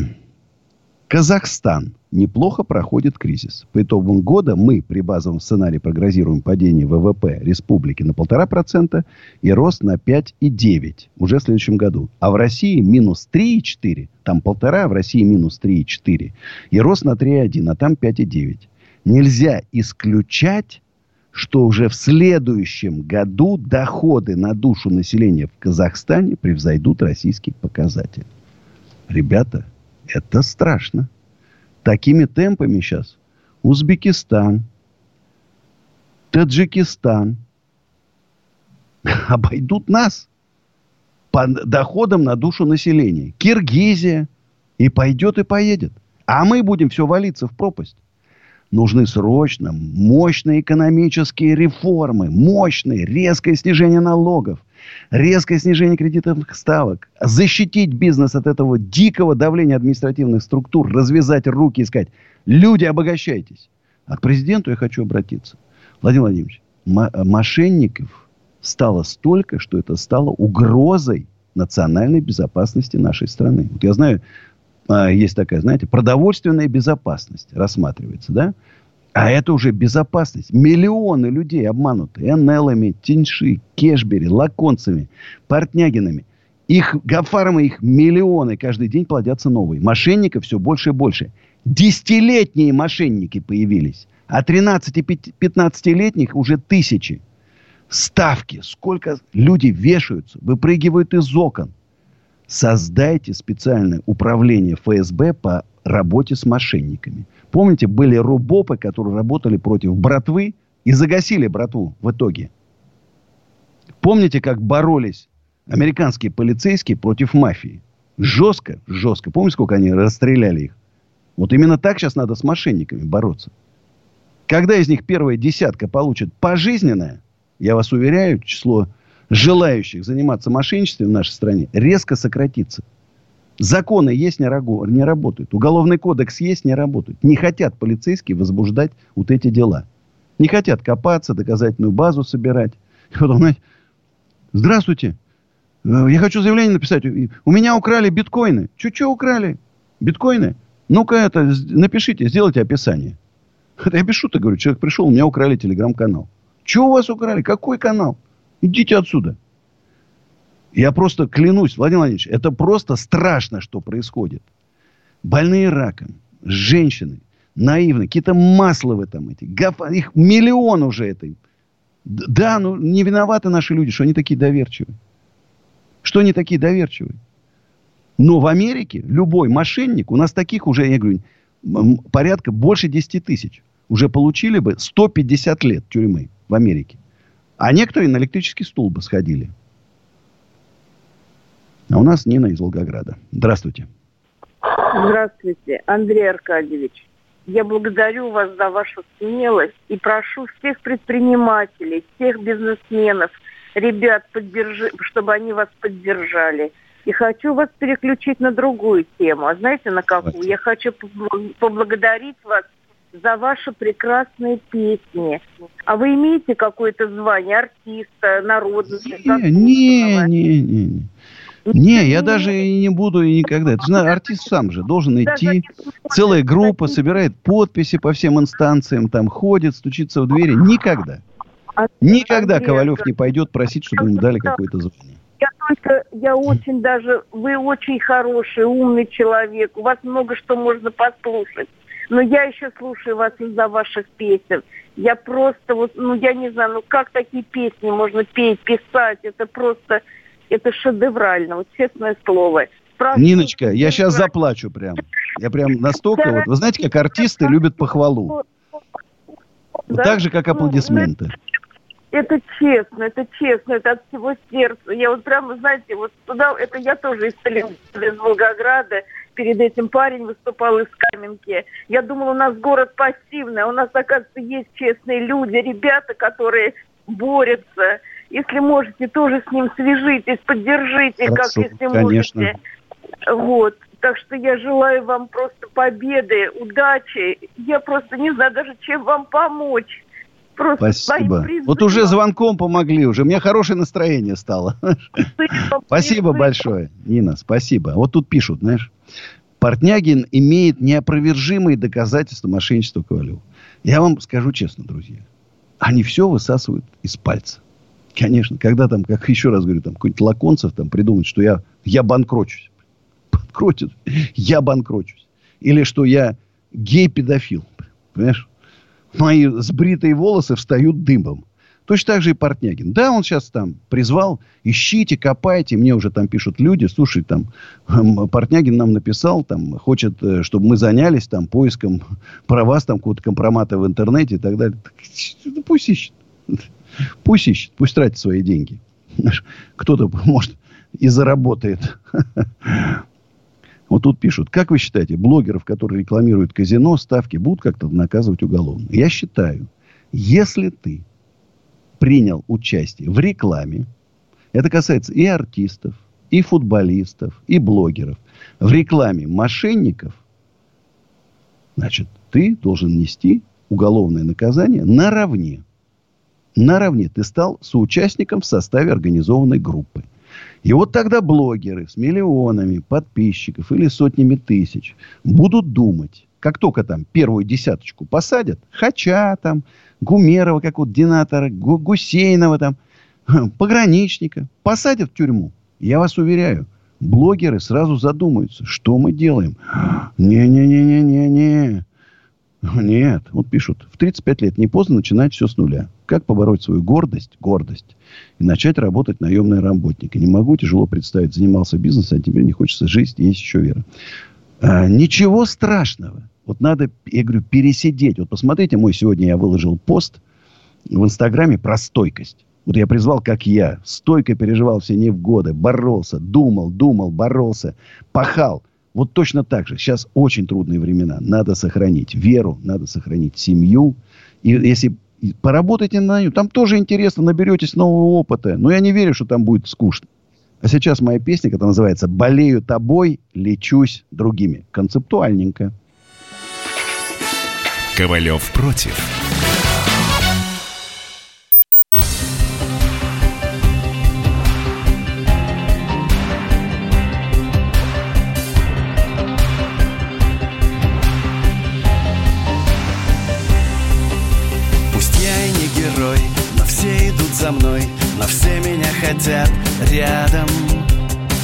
Казахстан неплохо проходит кризис. По итогам года мы при базовом сценарии прогнозируем падение ВВП республики на 1,5% и рост на 5,9% уже в следующем году. А в России минус 3,4%, там полтора, а в России минус 3,4%. И рост на 3,1%, а там 5,9%. Нельзя исключать, что уже в следующем году доходы на душу населения в Казахстане превзойдут российские показатели. Ребята, это страшно такими темпами сейчас Узбекистан, Таджикистан (laughs) обойдут нас по доходам на душу населения. Киргизия. И пойдет, и поедет. А мы будем все валиться в пропасть. Нужны срочно мощные экономические реформы. Мощные. Резкое снижение налогов резкое снижение кредитных ставок, защитить бизнес от этого дикого давления административных структур, развязать руки и сказать, люди, обогащайтесь. А к президенту я хочу обратиться. Владимир Владимирович, мошенников стало столько, что это стало угрозой национальной безопасности нашей страны. Вот я знаю, а, есть такая, знаете, продовольственная безопасность рассматривается, да? А это уже безопасность. Миллионы людей обмануты. НЛами, Тиньши, Кешбери, Лаконцами, Портнягинами. Их гафармы, их миллионы. Каждый день плодятся новые. Мошенников все больше и больше. Десятилетние мошенники появились. А 13-15-летних уже тысячи. Ставки. Сколько люди вешаются, выпрыгивают из окон. Создайте специальное управление ФСБ по работе с мошенниками. Помните, были рубопы, которые работали против братвы и загасили братву в итоге. Помните, как боролись американские полицейские против мафии? Жестко, жестко. Помните, сколько они расстреляли их? Вот именно так сейчас надо с мошенниками бороться. Когда из них первая десятка получит пожизненное, я вас уверяю, число желающих заниматься мошенничеством в нашей стране резко сократится. Законы есть, не, рагу, не работают. Уголовный кодекс есть, не работают. Не хотят полицейские возбуждать вот эти дела. Не хотят копаться, доказательную базу собирать. И потом, знаете, здравствуйте, э, я хочу заявление написать. У меня украли биткоины. Че-че украли? Биткоины? Ну-ка это, напишите, сделайте описание. Я пишу-то, говорю, человек пришел, у меня украли телеграм-канал. Че у вас украли? Какой канал? Идите отсюда. Я просто клянусь, Владимир Владимирович, это просто страшно, что происходит. Больные раком, женщины, наивные, какие-то масловы там эти, гафа, их миллион уже этой. Да, ну не виноваты наши люди, что они такие доверчивые. Что они такие доверчивые. Но в Америке любой мошенник, у нас таких уже, я говорю, порядка больше 10 тысяч, уже получили бы 150 лет тюрьмы в Америке. А некоторые на электрический стул бы сходили. А у нас Нина из Волгограда. Здравствуйте. Здравствуйте, Андрей Аркадьевич. Я благодарю вас за вашу смелость и прошу всех предпринимателей, всех бизнесменов, ребят, поддержи, чтобы они вас поддержали. И хочу вас переключить на другую тему. А знаете, на какую? Я хочу поблагодарить вас за ваши прекрасные песни. А вы имеете какое-то звание артиста, народного? Не, не, не, не. Не, я даже и не буду и никогда. Это же артист сам же должен идти. Целая группа собирает подписи по всем инстанциям, там ходит, стучится в двери. Никогда. А никогда Ковалев не пойдет просить, чтобы ему дали какое-то звание. Я только, я очень даже, вы очень хороший, умный человек, у вас много что можно послушать. Но я еще слушаю вас из-за ваших песен. Я просто вот, ну я не знаю, ну как такие песни можно петь, писать, это просто, это шедеврально, вот честное слово. Прошу, Ниночка, я сейчас заплачу прям. Я прям настолько вот. Вы знаете, как артисты любят похвалу. Да? Так же, как ну, аплодисменты. Это честно, это честно, это от всего сердца. Я вот прямо, знаете, вот туда, это я тоже из из Волгограда. Перед этим парень выступал из Каменки. Я думала, у нас город пассивный, а у нас, оказывается, есть честные люди, ребята, которые борются. Если можете, тоже с ним свяжитесь, поддержите, Хорошо, как если конечно. можете. Вот. Так что я желаю вам просто победы, удачи. Я просто не знаю даже, чем вам помочь. Просто Спасибо. Вот уже звонком помогли, уже. У меня хорошее настроение стало. Спасибо большое, Нина, спасибо. Вот тут пишут, знаешь. Портнягин имеет неопровержимые доказательства мошенничества Ковалева. Я вам скажу честно, друзья. Они все высасывают из пальца. Конечно, когда там, как еще раз говорю, там какой-нибудь Лаконцев там придумает, что я, я банкрочусь. Банкротит. Я банкрочусь. Или что я гей-педофил. Понимаешь? Мои сбритые волосы встают дымом. Точно так же и Портнягин. Да, он сейчас там призвал, ищите, копайте. Мне уже там пишут люди, слушай, там, Портнягин нам написал, там, хочет, э, чтобы мы занялись там поиском про вас, там, какого-то компромата в интернете и так далее. Ну, пусть ищет. Пусть ищет, пусть тратит свои деньги. Кто-то, может, и заработает. Вот тут пишут, как вы считаете, блогеров, которые рекламируют казино, ставки будут как-то наказывать уголовно? Я считаю, если ты принял участие в рекламе. Это касается и артистов, и футболистов, и блогеров. В рекламе мошенников, значит, ты должен нести уголовное наказание наравне. Наравне ты стал соучастником в составе организованной группы. И вот тогда блогеры с миллионами подписчиков или сотнями тысяч будут думать, как только там первую десяточку посадят, Хача там, Гумерова, как вот Динатора, Гусейнова там, пограничника, посадят в тюрьму. Я вас уверяю, блогеры сразу задумаются, что мы делаем. (gasps) Не-не-не-не-не-не. (laughs) Нет, вот пишут, в 35 лет не поздно начинать все с нуля. Как побороть свою гордость, гордость, и начать работать наемный работник. И не могу, тяжело представить, занимался бизнесом, а теперь не хочется жить, есть еще вера. А, ничего страшного. Вот надо, я говорю, пересидеть. Вот посмотрите, мой сегодня я выложил пост в Инстаграме про стойкость. Вот я призвал, как я, стойко переживал все невгоды, боролся, думал, думал, боролся, пахал. Вот точно так же. Сейчас очень трудные времена. Надо сохранить веру, надо сохранить семью. И если поработайте на нее, там тоже интересно, наберетесь нового опыта. Но я не верю, что там будет скучно. А сейчас моя песня, которая называется «Болею тобой, лечусь другими». Концептуальненько. Ковалев против. Рядом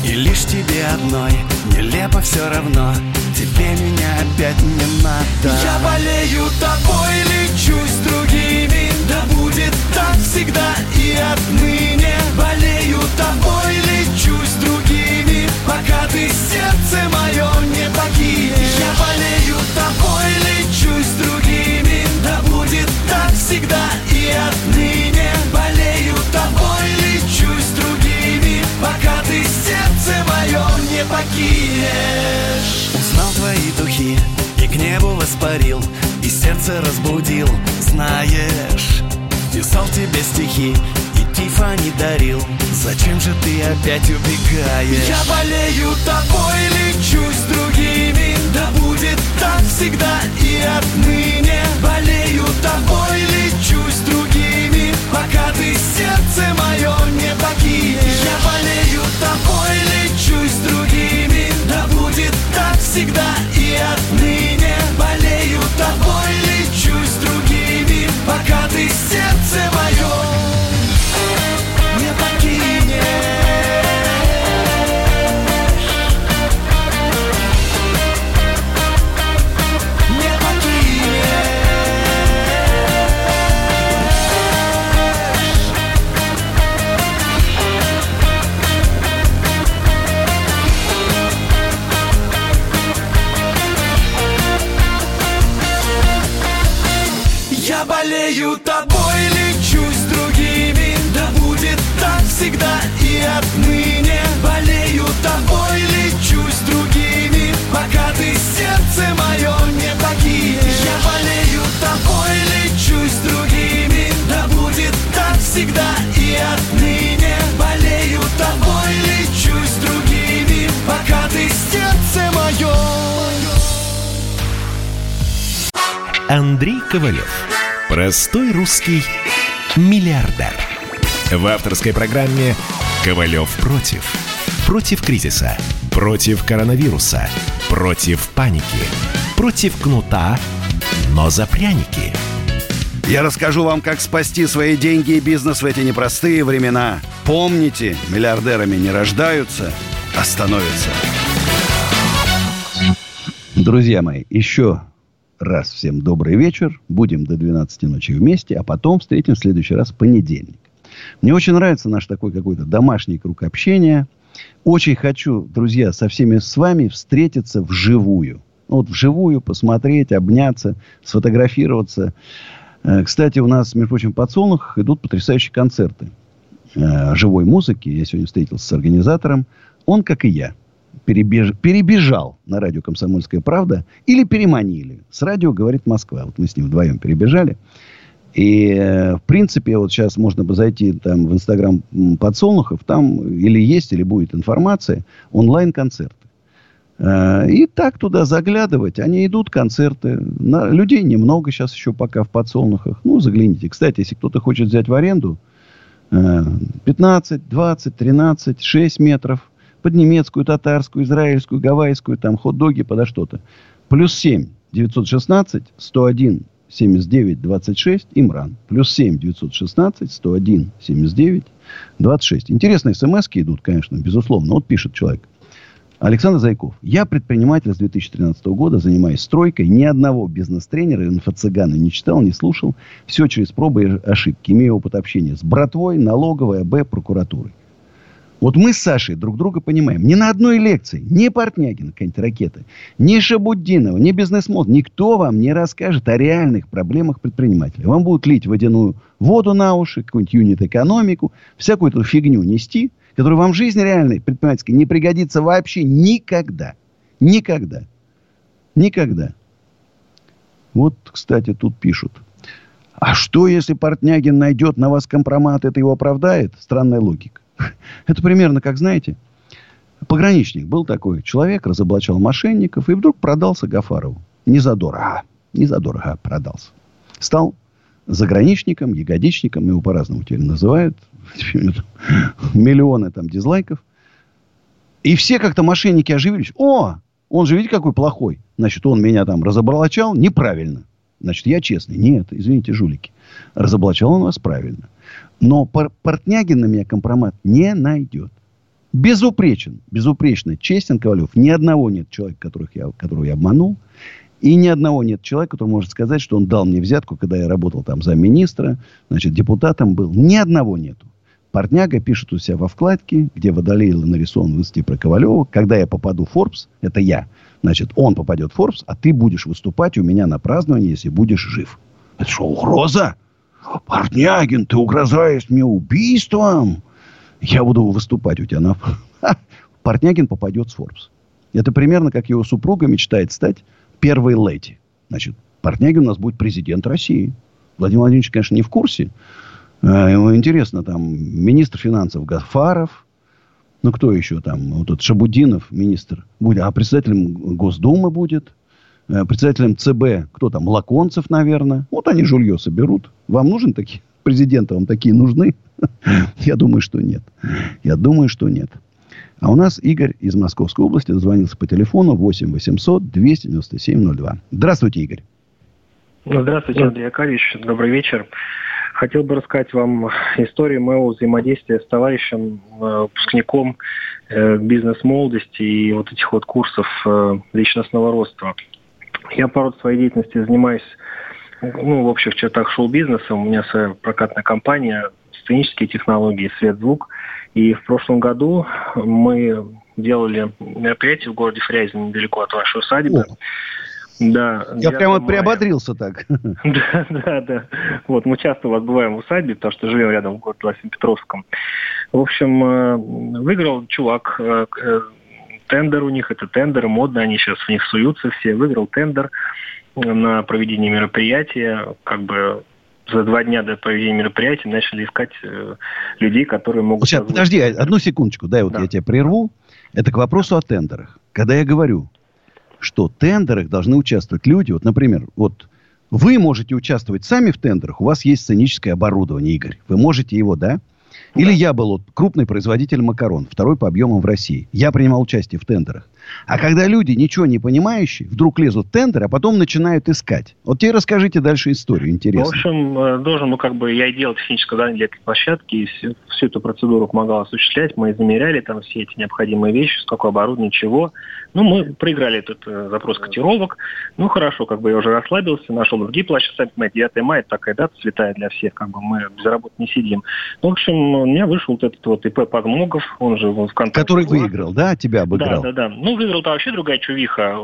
И лишь тебе одной Нелепо все равно. Тебе меня опять не надо. Я болею тобой, лечусь другими. Да будет так всегда и отныне. Болею тобой, лечусь другими. Пока ты сердце мое не покинешь. Я болею тобой, лечусь другими. Да будет так всегда и отныне сердце мое не покинешь. Узнал твои духи и к небу воспарил И сердце разбудил, знаешь. Писал тебе стихи и Тифани дарил. Зачем же ты опять убегаешь? Я болею тобой, лечусь другими. Да будет так всегда и отныне. Болею тобой, лечусь другими. Пока ты сердце мое не покинешь. Я болею тобой, так всегда и отныне Болею тобой, лечусь другими Пока ты сердце отныне. Болею тобой, лечусь другими. Пока ты сердце мое не покинешь. Я болею тобой, лечусь другими. Да будет так всегда и отныне. Болею тобой, лечусь другими. Пока ты сердце мое. Андрей Ковалев. Простой русский миллиардер. В авторской программе «Ковалев против». Против кризиса, против коронавируса, против паники. Против кнута, но за пряники. Я расскажу вам, как спасти свои деньги и бизнес в эти непростые времена. Помните, миллиардерами не рождаются, а становятся. Друзья мои, еще раз всем добрый вечер. Будем до 12 ночи вместе, а потом встретим в следующий раз в понедельник. Мне очень нравится наш такой какой-то домашний круг общения. Очень хочу, друзья, со всеми с вами встретиться вживую. Вот вживую посмотреть, обняться, сфотографироваться. Э, кстати, у нас, между прочим, в подсолнухах идут потрясающие концерты э, живой музыки. Я сегодня встретился с организатором. Он, как и я, перебеж... перебежал на радио «Комсомольская правда» или переманили. С радио «Говорит Москва». Вот мы с ним вдвоем перебежали. И, э, в принципе, вот сейчас можно бы зайти там в Инстаграм Подсолнухов, там или есть, или будет информация, онлайн-концерты. Э, и так туда заглядывать. Они идут, концерты. На, людей немного сейчас еще пока в подсолнухах. Ну, загляните. Кстати, если кто-то хочет взять в аренду 15, 20, 13, 6 метров под немецкую, татарскую, израильскую, гавайскую, там хот-доги, подо что-то. Плюс 7 916 101 79 26 Имран. Плюс 7 916 101 79 26. Интересные смс идут, конечно, безусловно. Вот пишет человек. Александр Зайков. Я предприниматель с 2013 года, занимаюсь стройкой. Ни одного бизнес-тренера инфо-цыгана не читал, не слушал. Все через пробы и ошибки. Имею опыт общения с братвой, налоговой, АБ, прокуратурой. Вот мы с Сашей друг друга понимаем. Ни на одной лекции, ни Портнягина, какая-нибудь ракета, ни Шабуддинова, ни бизнесмод, никто вам не расскажет о реальных проблемах предпринимателя. Вам будут лить водяную воду на уши, какую-нибудь юнит-экономику, всякую эту фигню нести – который вам в жизни реальной предпринимательской не пригодится вообще никогда. Никогда. Никогда. Вот, кстати, тут пишут. А что, если Портнягин найдет на вас компромат, это его оправдает? Странная логика. (laughs) Это примерно как, знаете, пограничник был такой человек, разоблачал мошенников и вдруг продался Гафарову. Не задорого, не задорого продался. Стал заграничником, ягодичником, его по-разному теперь называют. (laughs) Миллионы там дизлайков. И все как-то мошенники оживились. О, он же, видите, какой плохой. Значит, он меня там разоблачал неправильно. Значит, я честный. Нет, извините, жулики. Разоблачал он вас правильно. Но Пор Портнягин на меня компромат не найдет. Безупречен, безупречно честен Ковалев. Ни одного нет человека, которых я, которого я обманул. И ни одного нет человека, который может сказать, что он дал мне взятку, когда я работал там за министра, значит, депутатом был. Ни одного нету. Портняга пишет у себя во вкладке, где Водолей нарисован в про Ковалева. Когда я попаду в Forbes, это я. Значит, он попадет в Forbes, а ты будешь выступать у меня на праздновании, если будешь жив. Это что, угроза? Портнягин, ты угрожаешь мне убийством? Я буду выступать у тебя на... (laughs) Портнягин попадет в Forbes. Это примерно как его супруга мечтает стать первой леди. Значит, Портнягин у нас будет президент России. Владимир Владимирович, конечно, не в курсе. А, ему интересно, там, министр финансов Гафаров, ну, кто еще там? Вот этот Шабудинов, министр, будет. А председателем Госдумы будет. А, председателем ЦБ, кто там? Лаконцев, наверное. Вот они жулье соберут. Вам нужен такие? Президенты вам такие нужны? (laughs) Я думаю, что нет. Я думаю, что нет. А у нас Игорь из Московской области дозвонился по телефону 8 800 297 02. Здравствуйте, Игорь. Ну, здравствуйте, Андрей Акарьевич. Добрый вечер. Хотел бы рассказать вам историю моего взаимодействия с товарищем, э, выпускником э, бизнес-молодости и вот этих вот курсов э, личностного роста. Я по роду своей деятельности занимаюсь, ну, в общих чертах шоу-бизнесом. У меня своя прокатная компания, сценические технологии, свет-звук – и в прошлом году мы делали мероприятие в городе Фрязино, недалеко от вашей усадьбы. О. Да, Я прямо мая. приободрился так. (laughs) (laughs) Да, да, да. Вот, мы часто у вас бываем в усадьбе, потому что живем рядом в городе Василий-Петровском. В общем, э, выиграл чувак э, э, тендер у них, это тендеры, модно, они сейчас в них суются все. Выиграл тендер на проведение мероприятия, как бы за два дня до проведения мероприятия начали искать э, людей, которые могут... Сейчас, подожди, одну секундочку, дай вот да. я тебя прерву. Это к вопросу о тендерах. Когда я говорю, что в тендерах должны участвовать люди, вот, например, вот вы можете участвовать сами в тендерах, у вас есть сценическое оборудование, Игорь. Вы можете его, да? Или я был вот, крупный производитель макарон, второй по объемам в России. Я принимал участие в тендерах. А когда люди, ничего не понимающие, вдруг лезут в тендер, а потом начинают искать. Вот тебе расскажите дальше историю, интересно. В общем, э, должен, ну, как бы, я и делал техническое задание для этой площадки, и всю, всю эту процедуру помогал осуществлять. Мы замеряли там все эти необходимые вещи, сколько оборудования, чего. Ну, мы проиграли этот э, запрос котировок. Ну, хорошо, как бы я уже расслабился, нашел другие площадки. Сами понимаете, 9 мая, такая дата святая для всех, как бы мы без работы не сидим. Ну, в общем, у меня вышел вот этот вот ИП Погмогов, он же в ВКонтакте. Который выиграл, да, тебя обыграл? Да, да, да. Ну, выиграл-то вообще другая чувиха.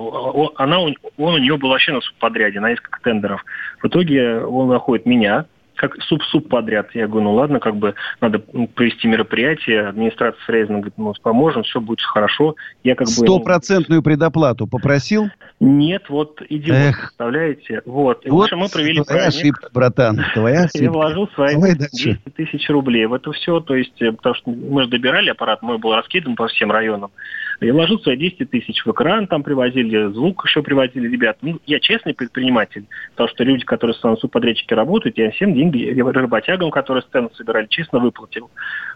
Она, он у нее был вообще на подряде, на несколько тендеров. В итоге он находит меня, как суп-суп подряд. Я говорю, ну ладно, как бы надо провести мероприятие, администрация Фрейзена говорит, мы поможем, все будет хорошо. Я как бы... Стопроцентную предоплату попросил? Нет, вот идиот, Эх. представляете? Вот. И вот общем, мы провели твоя праздник. ошибка, братан, твоя ошибка. Я вложил свои Давай 200 тысяч рублей в это все, то есть, э, потому что мы же добирали аппарат, мой был раскидан по всем районам. Я вложил свои 200 тысяч в экран, там привозили, звук еще привозили ребят. Ну, я честный предприниматель, потому что люди, которые с субподрядчики работают, я всем деньги работягам, которые сцену собирали, честно выплатил.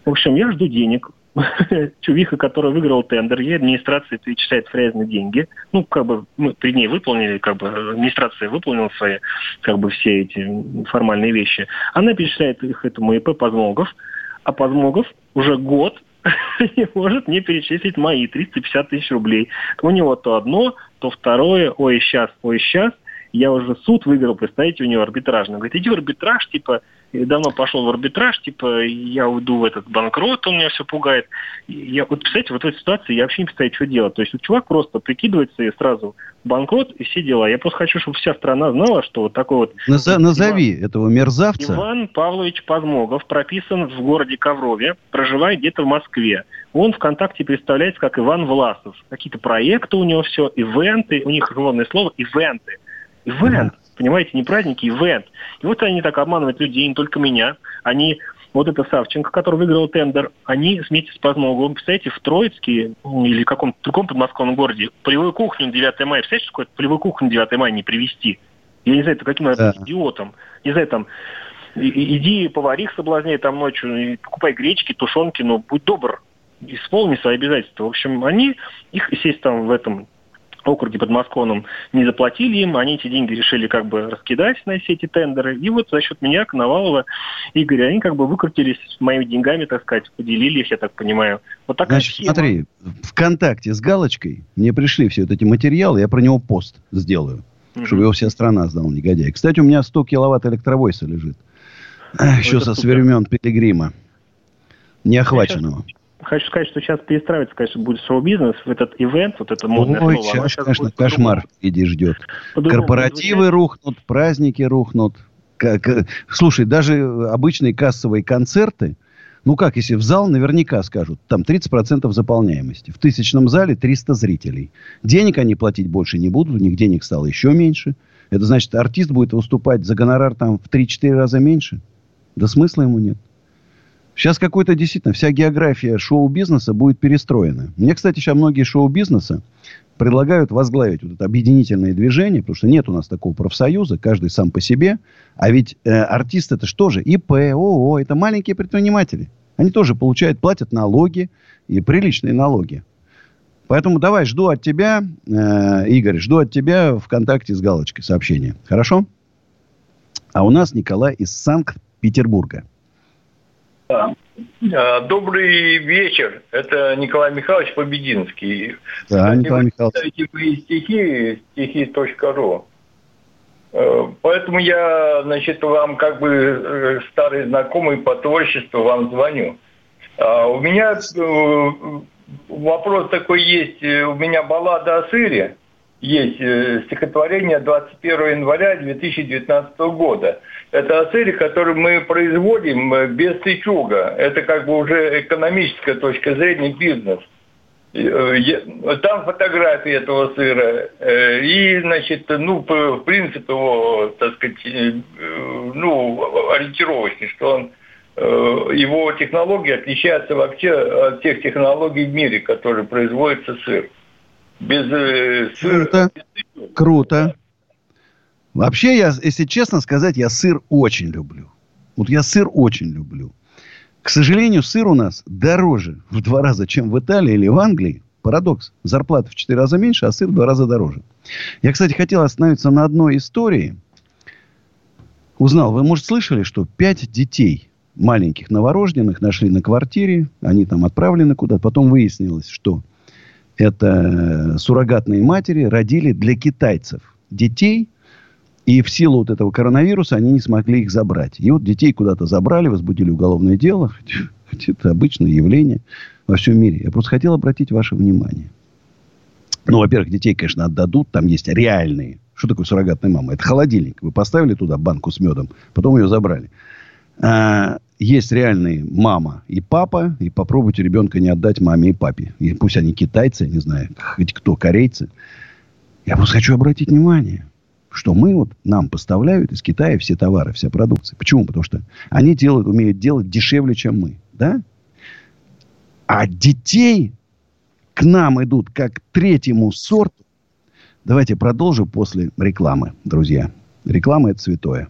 В общем, я жду денег. (laughs) Чувиха, которая выиграла тендер, ей администрация перечисляет фрязные деньги. Ну, как бы мы при ней выполнили, как бы администрация выполнила свои, как бы все эти формальные вещи. Она перечисляет их этому ИП Позмогов, а Позмогов уже год (laughs) не может мне перечислить мои 350 тысяч рублей. У него то одно, то второе, ой, сейчас, ой, сейчас. Я уже суд выиграл, представьте, у него арбитражный. Говорит, иди в арбитраж, типа, давно пошел в арбитраж, типа, я уйду в этот банкрот, он меня все пугает. Я, вот, представляете, вот в этой ситуации я вообще не представляю, что делать. То есть вот чувак просто прикидывается и сразу банкрот и все дела. Я просто хочу, чтобы вся страна знала, что вот такой вот... Наза- назови Иван, этого мерзавца. Иван Павлович Подмогов прописан в городе Коврове, проживает где-то в Москве. Он ВКонтакте представляется как Иван Власов. Какие-то проекты у него все, ивенты, у них главное слово ивенты. Ивент. Понимаете, не праздники, ивент. И вот они так обманывают людей, не только меня. Они вот это Савченко, который выиграл тендер, они вместе с Позмоговым, представляете, в Троицке или в каком-то другом подмосковном городе полевую кухню на 9 мая, представляете, что такое полевую кухню на 9 мая не привезти? Я не знаю, это каким да. идиотом. Не знаю, там, иди поварих соблазняй там ночью, покупай гречки, тушенки, но будь добр, исполни свои обязательства. В общем, они, их, естественно, в этом округе под Москвоном не заплатили им, они эти деньги решили как бы раскидать на все эти тендеры. И вот за счет меня, Коновалова, Игоря, они как бы выкрутились моими деньгами, так сказать, поделили их, я так понимаю. Вот такая Значит, схема. смотри, ВКонтакте с галочкой мне пришли все вот эти материалы, я про него пост сделаю, угу. чтобы его вся страна знала, негодяй. Кстати, у меня 100 киловатт электровойса лежит. Еще со времен Пилигрима. Неохваченного. Сейчас хочу сказать, что сейчас перестраивается, конечно, будет шоу-бизнес в этот ивент, вот это модное Ой, слово. Сейчас, сейчас, конечно, кошмар иди ждет. Корпоративы рухнут, праздники рухнут. Как, слушай, даже обычные кассовые концерты, ну как, если в зал наверняка скажут, там 30% заполняемости. В тысячном зале 300 зрителей. Денег они платить больше не будут, у них денег стало еще меньше. Это значит, артист будет выступать за гонорар там в 3-4 раза меньше. Да смысла ему нет. Сейчас какой-то действительно вся география шоу-бизнеса будет перестроена. Мне, кстати, сейчас многие шоу-бизнеса предлагают возглавить вот это объединительное движение, потому что нет у нас такого профсоюза, каждый сам по себе. А ведь э, артист это что же? ИП, ООО, это маленькие предприниматели. Они тоже получают, платят налоги и приличные налоги. Поэтому давай, жду от тебя, э, Игорь, жду от тебя ВКонтакте с галочкой сообщения. Хорошо? А у нас Николай из Санкт-Петербурга. А, добрый вечер. Это Николай Михайлович Побединский. Да, Кстати, Николай Михайлович. Читаете мои стихи, стихи.ру. Э, поэтому я, значит, вам как бы э, старый знакомый по творчеству вам звоню. А у меня э, вопрос такой есть. У меня баллада о сыре есть стихотворение 21 января 2019 года. Это оцели, которые мы производим э, без сычуга. Это как бы уже экономическая точка зрения бизнес. Э, там фотографии этого сыра. Э, и, значит, ну, в принципе, его, так сказать, ну, ориентировочный, что он его технологии отличаются вообще от тех технологий в мире, которые производится сыр. Без сыра. Круто. Круто. Вообще, я, если честно сказать, я сыр очень люблю. Вот я сыр очень люблю. К сожалению, сыр у нас дороже в два раза, чем в Италии или в Англии. Парадокс. Зарплата в 4 раза меньше, а сыр в 2 раза дороже. Я, кстати, хотел остановиться на одной истории. Узнал, вы, может, слышали, что 5 детей маленьких новорожденных нашли на квартире. Они там отправлены куда-то. Потом выяснилось, что это суррогатные матери родили для китайцев детей. И в силу вот этого коронавируса они не смогли их забрать. И вот детей куда-то забрали, возбудили уголовное дело. Это обычное явление во всем мире. Я просто хотел обратить ваше внимание. Ну, во-первых, детей, конечно, отдадут. Там есть реальные. Что такое суррогатная мама? Это холодильник. Вы поставили туда банку с медом, потом ее забрали. А, есть реальные мама и папа. И попробуйте ребенка не отдать маме и папе. И пусть они китайцы, не знаю, хоть кто, корейцы. Я просто хочу обратить внимание, что мы вот, нам поставляют из Китая все товары, вся продукция. Почему? Потому что они делают, умеют делать дешевле, чем мы. Да? А детей к нам идут как к третьему сорту. Давайте продолжим после рекламы, друзья. Реклама – это святое.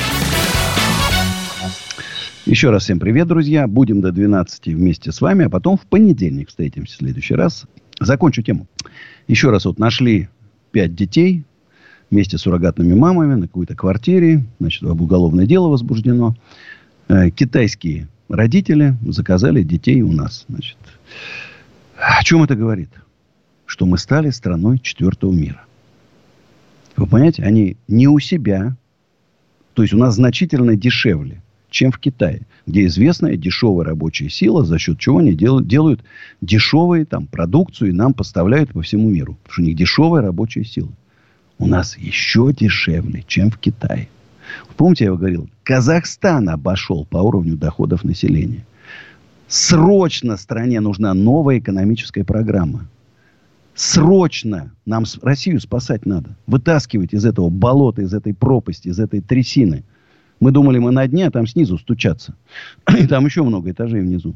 Еще раз всем привет, друзья. Будем до 12 вместе с вами, а потом в понедельник встретимся в следующий раз. Закончу тему. Еще раз вот нашли пять детей вместе с суррогатными мамами на какой-то квартире. Значит, уголовное дело возбуждено. Э, китайские родители заказали детей у нас. Значит, о чем это говорит? Что мы стали страной четвертого мира. Вы понимаете, они не у себя, то есть у нас значительно дешевле, чем в Китае, где известная дешевая рабочая сила, за счет чего они делают, делают дешевые там, продукцию и нам поставляют по всему миру. Потому что у них дешевая рабочая сила. У нас еще дешевле, чем в Китае. Помните, я говорил, Казахстан обошел по уровню доходов населения. Срочно стране нужна новая экономическая программа. Срочно нам Россию спасать надо. Вытаскивать из этого болота, из этой пропасти, из этой трясины. Мы думали, мы на дне, а там снизу стучаться. (clears throat) И там еще много этажей внизу.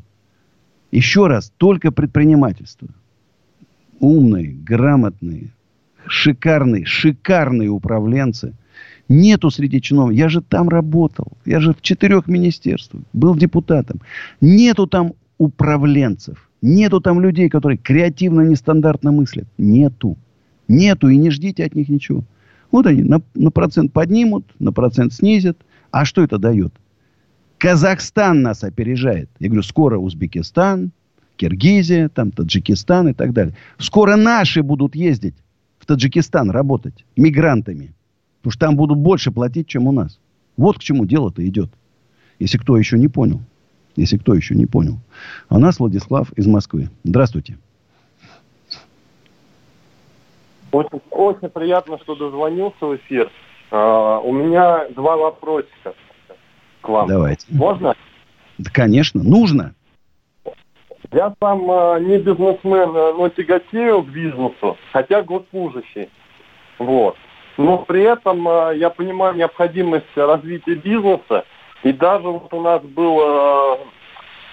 Еще раз, только предпринимательство. Умные, грамотные, шикарные, шикарные управленцы – Нету среди чиновников. Я же там работал. Я же в четырех министерствах. Был депутатом. Нету там управленцев. Нету там людей, которые креативно, нестандартно мыслят. Нету. Нету. И не ждите от них ничего. Вот они на, на процент поднимут, на процент снизят. А что это дает? Казахстан нас опережает. Я говорю, скоро Узбекистан, Киргизия, там Таджикистан и так далее. Скоро наши будут ездить в Таджикистан работать мигрантами. Потому что там будут больше платить, чем у нас. Вот к чему дело-то идет. Если кто еще не понял. Если кто еще не понял. А нас Владислав из Москвы. Здравствуйте. Очень, очень приятно, что дозвонился в эфир. А, у меня два вопросика к вам. Давайте. Можно? Да, конечно. Нужно. Я сам а, не бизнесмен, а, но тяготею к бизнесу, хотя госслужащий. Вот. Но при этом э, я понимаю необходимость развития бизнеса. И даже вот у нас был э,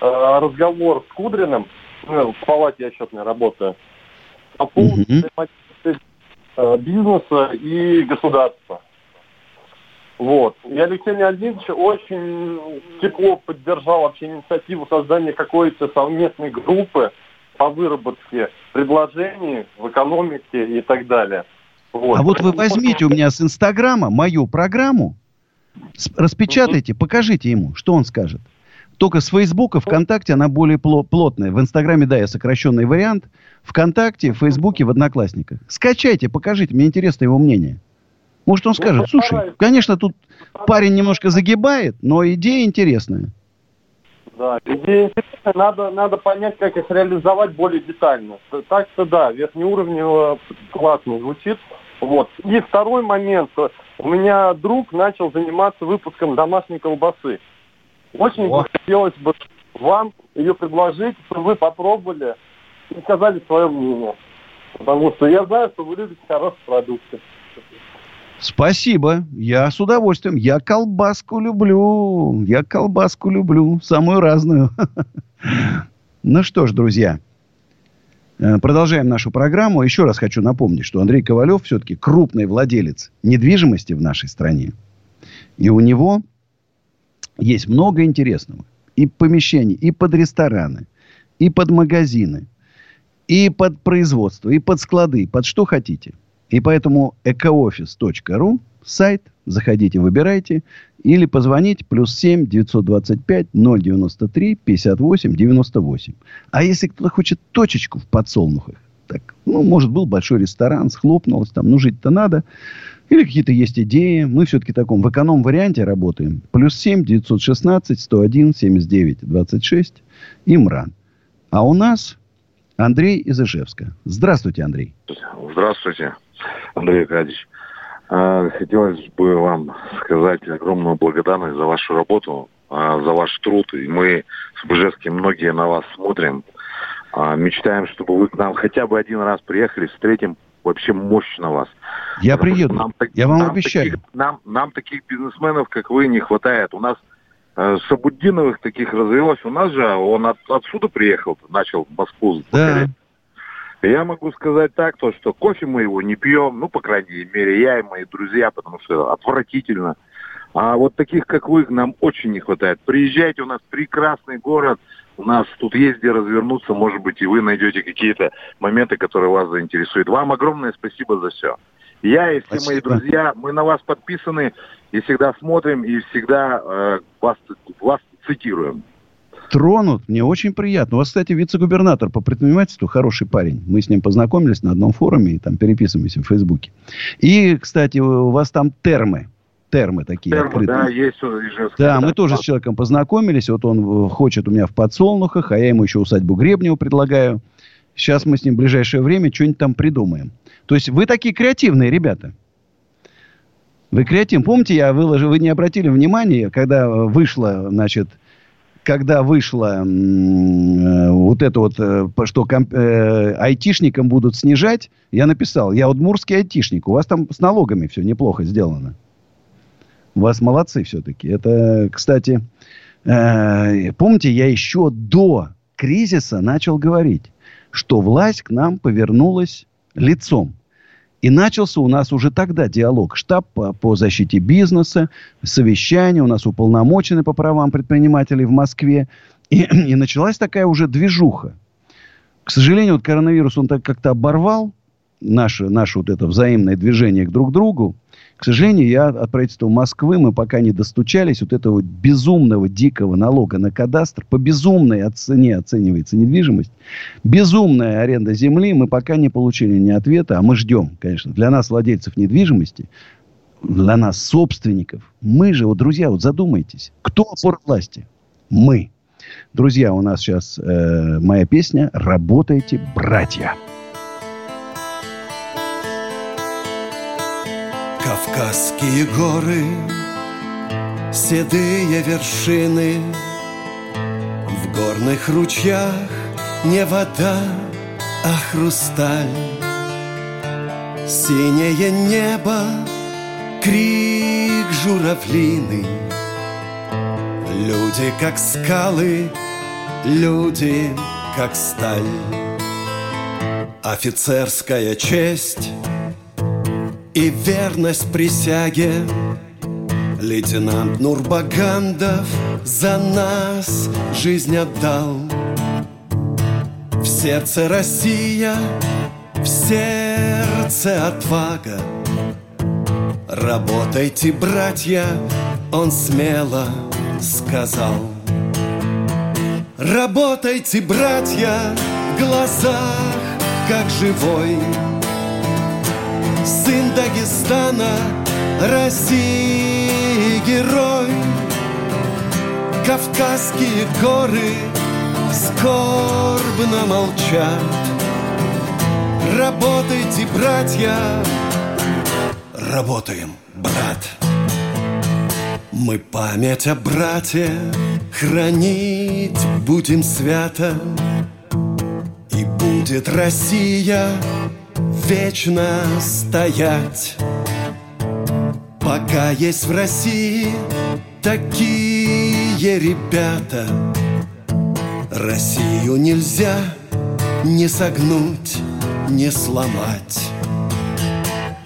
э, разговор с Кудриным, ну, в палате я счетной работаю, по поводу mm-hmm. бизнеса и государства. Вот. И Алексей Леонидович очень тепло поддержал вообще инициативу создания какой-то совместной группы по выработке предложений в экономике и так далее. Вот. А вот вы возьмите у меня с Инстаграма мою программу, распечатайте, покажите ему, что он скажет. Только с Фейсбука, ВКонтакте она более плотная. В Инстаграме, да, я сокращенный вариант. ВКонтакте, в Фейсбуке, в Одноклассниках. Скачайте, покажите, мне интересно его мнение. Может, он скажет, слушай, конечно, тут парень немножко загибает, но идея интересная. Да, идея интересная, надо, надо понять, как их реализовать более детально. Так-то да, верхнеуровневый классно звучит. Вот. И второй момент. У меня друг начал заниматься выпуском домашней колбасы. Очень О. хотелось бы вам ее предложить, чтобы вы попробовали и сказали свое мнение. Потому что я знаю, что вы любите хорошие продукты. Спасибо. Я с удовольствием. Я колбаску люблю. Я колбаску люблю. Самую разную. (laughs) Ну что ж, друзья. Э, продолжаем нашу программу. Еще раз хочу напомнить, что Андрей Ковалев все-таки крупный владелец недвижимости в нашей стране. И у него есть много интересного. И помещений, и под рестораны, и под магазины, и под производство, и под склады, под что хотите. И поэтому ecooffice.ru сайт, заходите, выбирайте, или позвонить плюс 7 925 093 58 98. А если кто-то хочет точечку в подсолнухах, так, ну, может, был большой ресторан, схлопнулось там, ну, жить-то надо. Или какие-то есть идеи. Мы все-таки таком в эконом-варианте работаем. Плюс 7 916 101 79 26 Имран. А у нас Андрей из Ижевска. Здравствуйте, Андрей. Здравствуйте, Андрей Аркадьевич. А, хотелось бы вам сказать огромную благодарность за вашу работу, а, за ваш труд. И мы с Бжевски многие на вас смотрим. А, мечтаем, чтобы вы к нам хотя бы один раз приехали, встретим вообще мощно вас. Я Потому приеду. Нам, я вам нам обещаю. Таких, нам, нам таких бизнесменов, как вы, не хватает. У нас э, Сабуддиновых таких развелось. У нас же он от, отсюда приехал, начал в Москву. Да. Я могу сказать так, то, что кофе мы его не пьем, ну, по крайней мере, я и мои друзья, потому что отвратительно. А вот таких, как вы, нам очень не хватает. Приезжайте, у нас прекрасный город, у нас тут есть где развернуться, может быть, и вы найдете какие-то моменты, которые вас заинтересуют. Вам огромное спасибо за все. Я и все спасибо. мои друзья, мы на вас подписаны и всегда смотрим, и всегда э, вас, вас цитируем тронут. Мне очень приятно. У вас, кстати, вице-губернатор по предпринимательству хороший парень. Мы с ним познакомились на одном форуме и там переписываемся в Фейсбуке. И, кстати, у вас там термы. Термы такие Термы, открытые. да, есть Ижевск. Да, мы тоже с человеком познакомились. Вот он э, хочет у меня в подсолнухах, а я ему еще усадьбу Гребнева предлагаю. Сейчас мы с ним в ближайшее время что-нибудь там придумаем. То есть вы такие креативные ребята. Вы креативны. Помните, я выложил, вы не обратили внимания, когда вышло, значит, когда вышло э, вот это вот, э, что комп, э, айтишникам будут снижать, я написал, я удмурский айтишник, у вас там с налогами все неплохо сделано. У вас молодцы все-таки. Это, кстати, э, помните, я еще до кризиса начал говорить, что власть к нам повернулась лицом. И начался у нас уже тогда диалог. Штаб по, по защите бизнеса, совещание, у нас уполномоченный по правам предпринимателей в Москве. И, (clears throat) и началась такая уже движуха. К сожалению, вот коронавирус, он так как-то оборвал наше, наше вот это взаимное движение к друг другу. К сожалению, я от правительства Москвы, мы пока не достучались вот этого безумного дикого налога на кадастр. По безумной цене оценивается недвижимость. Безумная аренда земли. Мы пока не получили ни ответа, а мы ждем, конечно. Для нас, владельцев недвижимости, для нас, собственников. Мы же, вот, друзья, вот задумайтесь. Кто опора власти? Мы. Друзья, у нас сейчас э, моя песня «Работайте, братья». Кавказские горы, седые вершины, В горных ручьях не вода, а хрусталь. Синее небо, крик журавлины, Люди как скалы, люди как сталь. Офицерская честь — и верность присяге. Лейтенант Нурбагандов за нас жизнь отдал. В сердце Россия, в сердце отвага. Работайте, братья, он смело сказал. Работайте, братья, в глазах, как живой Сын Дагестана, России герой. Кавказские горы скорбно молчат. Работайте, братья, работаем, брат. Мы память о брате хранить будем свято. И будет Россия вечно стоять. Пока есть в России такие ребята Россию нельзя не согнуть, не сломать.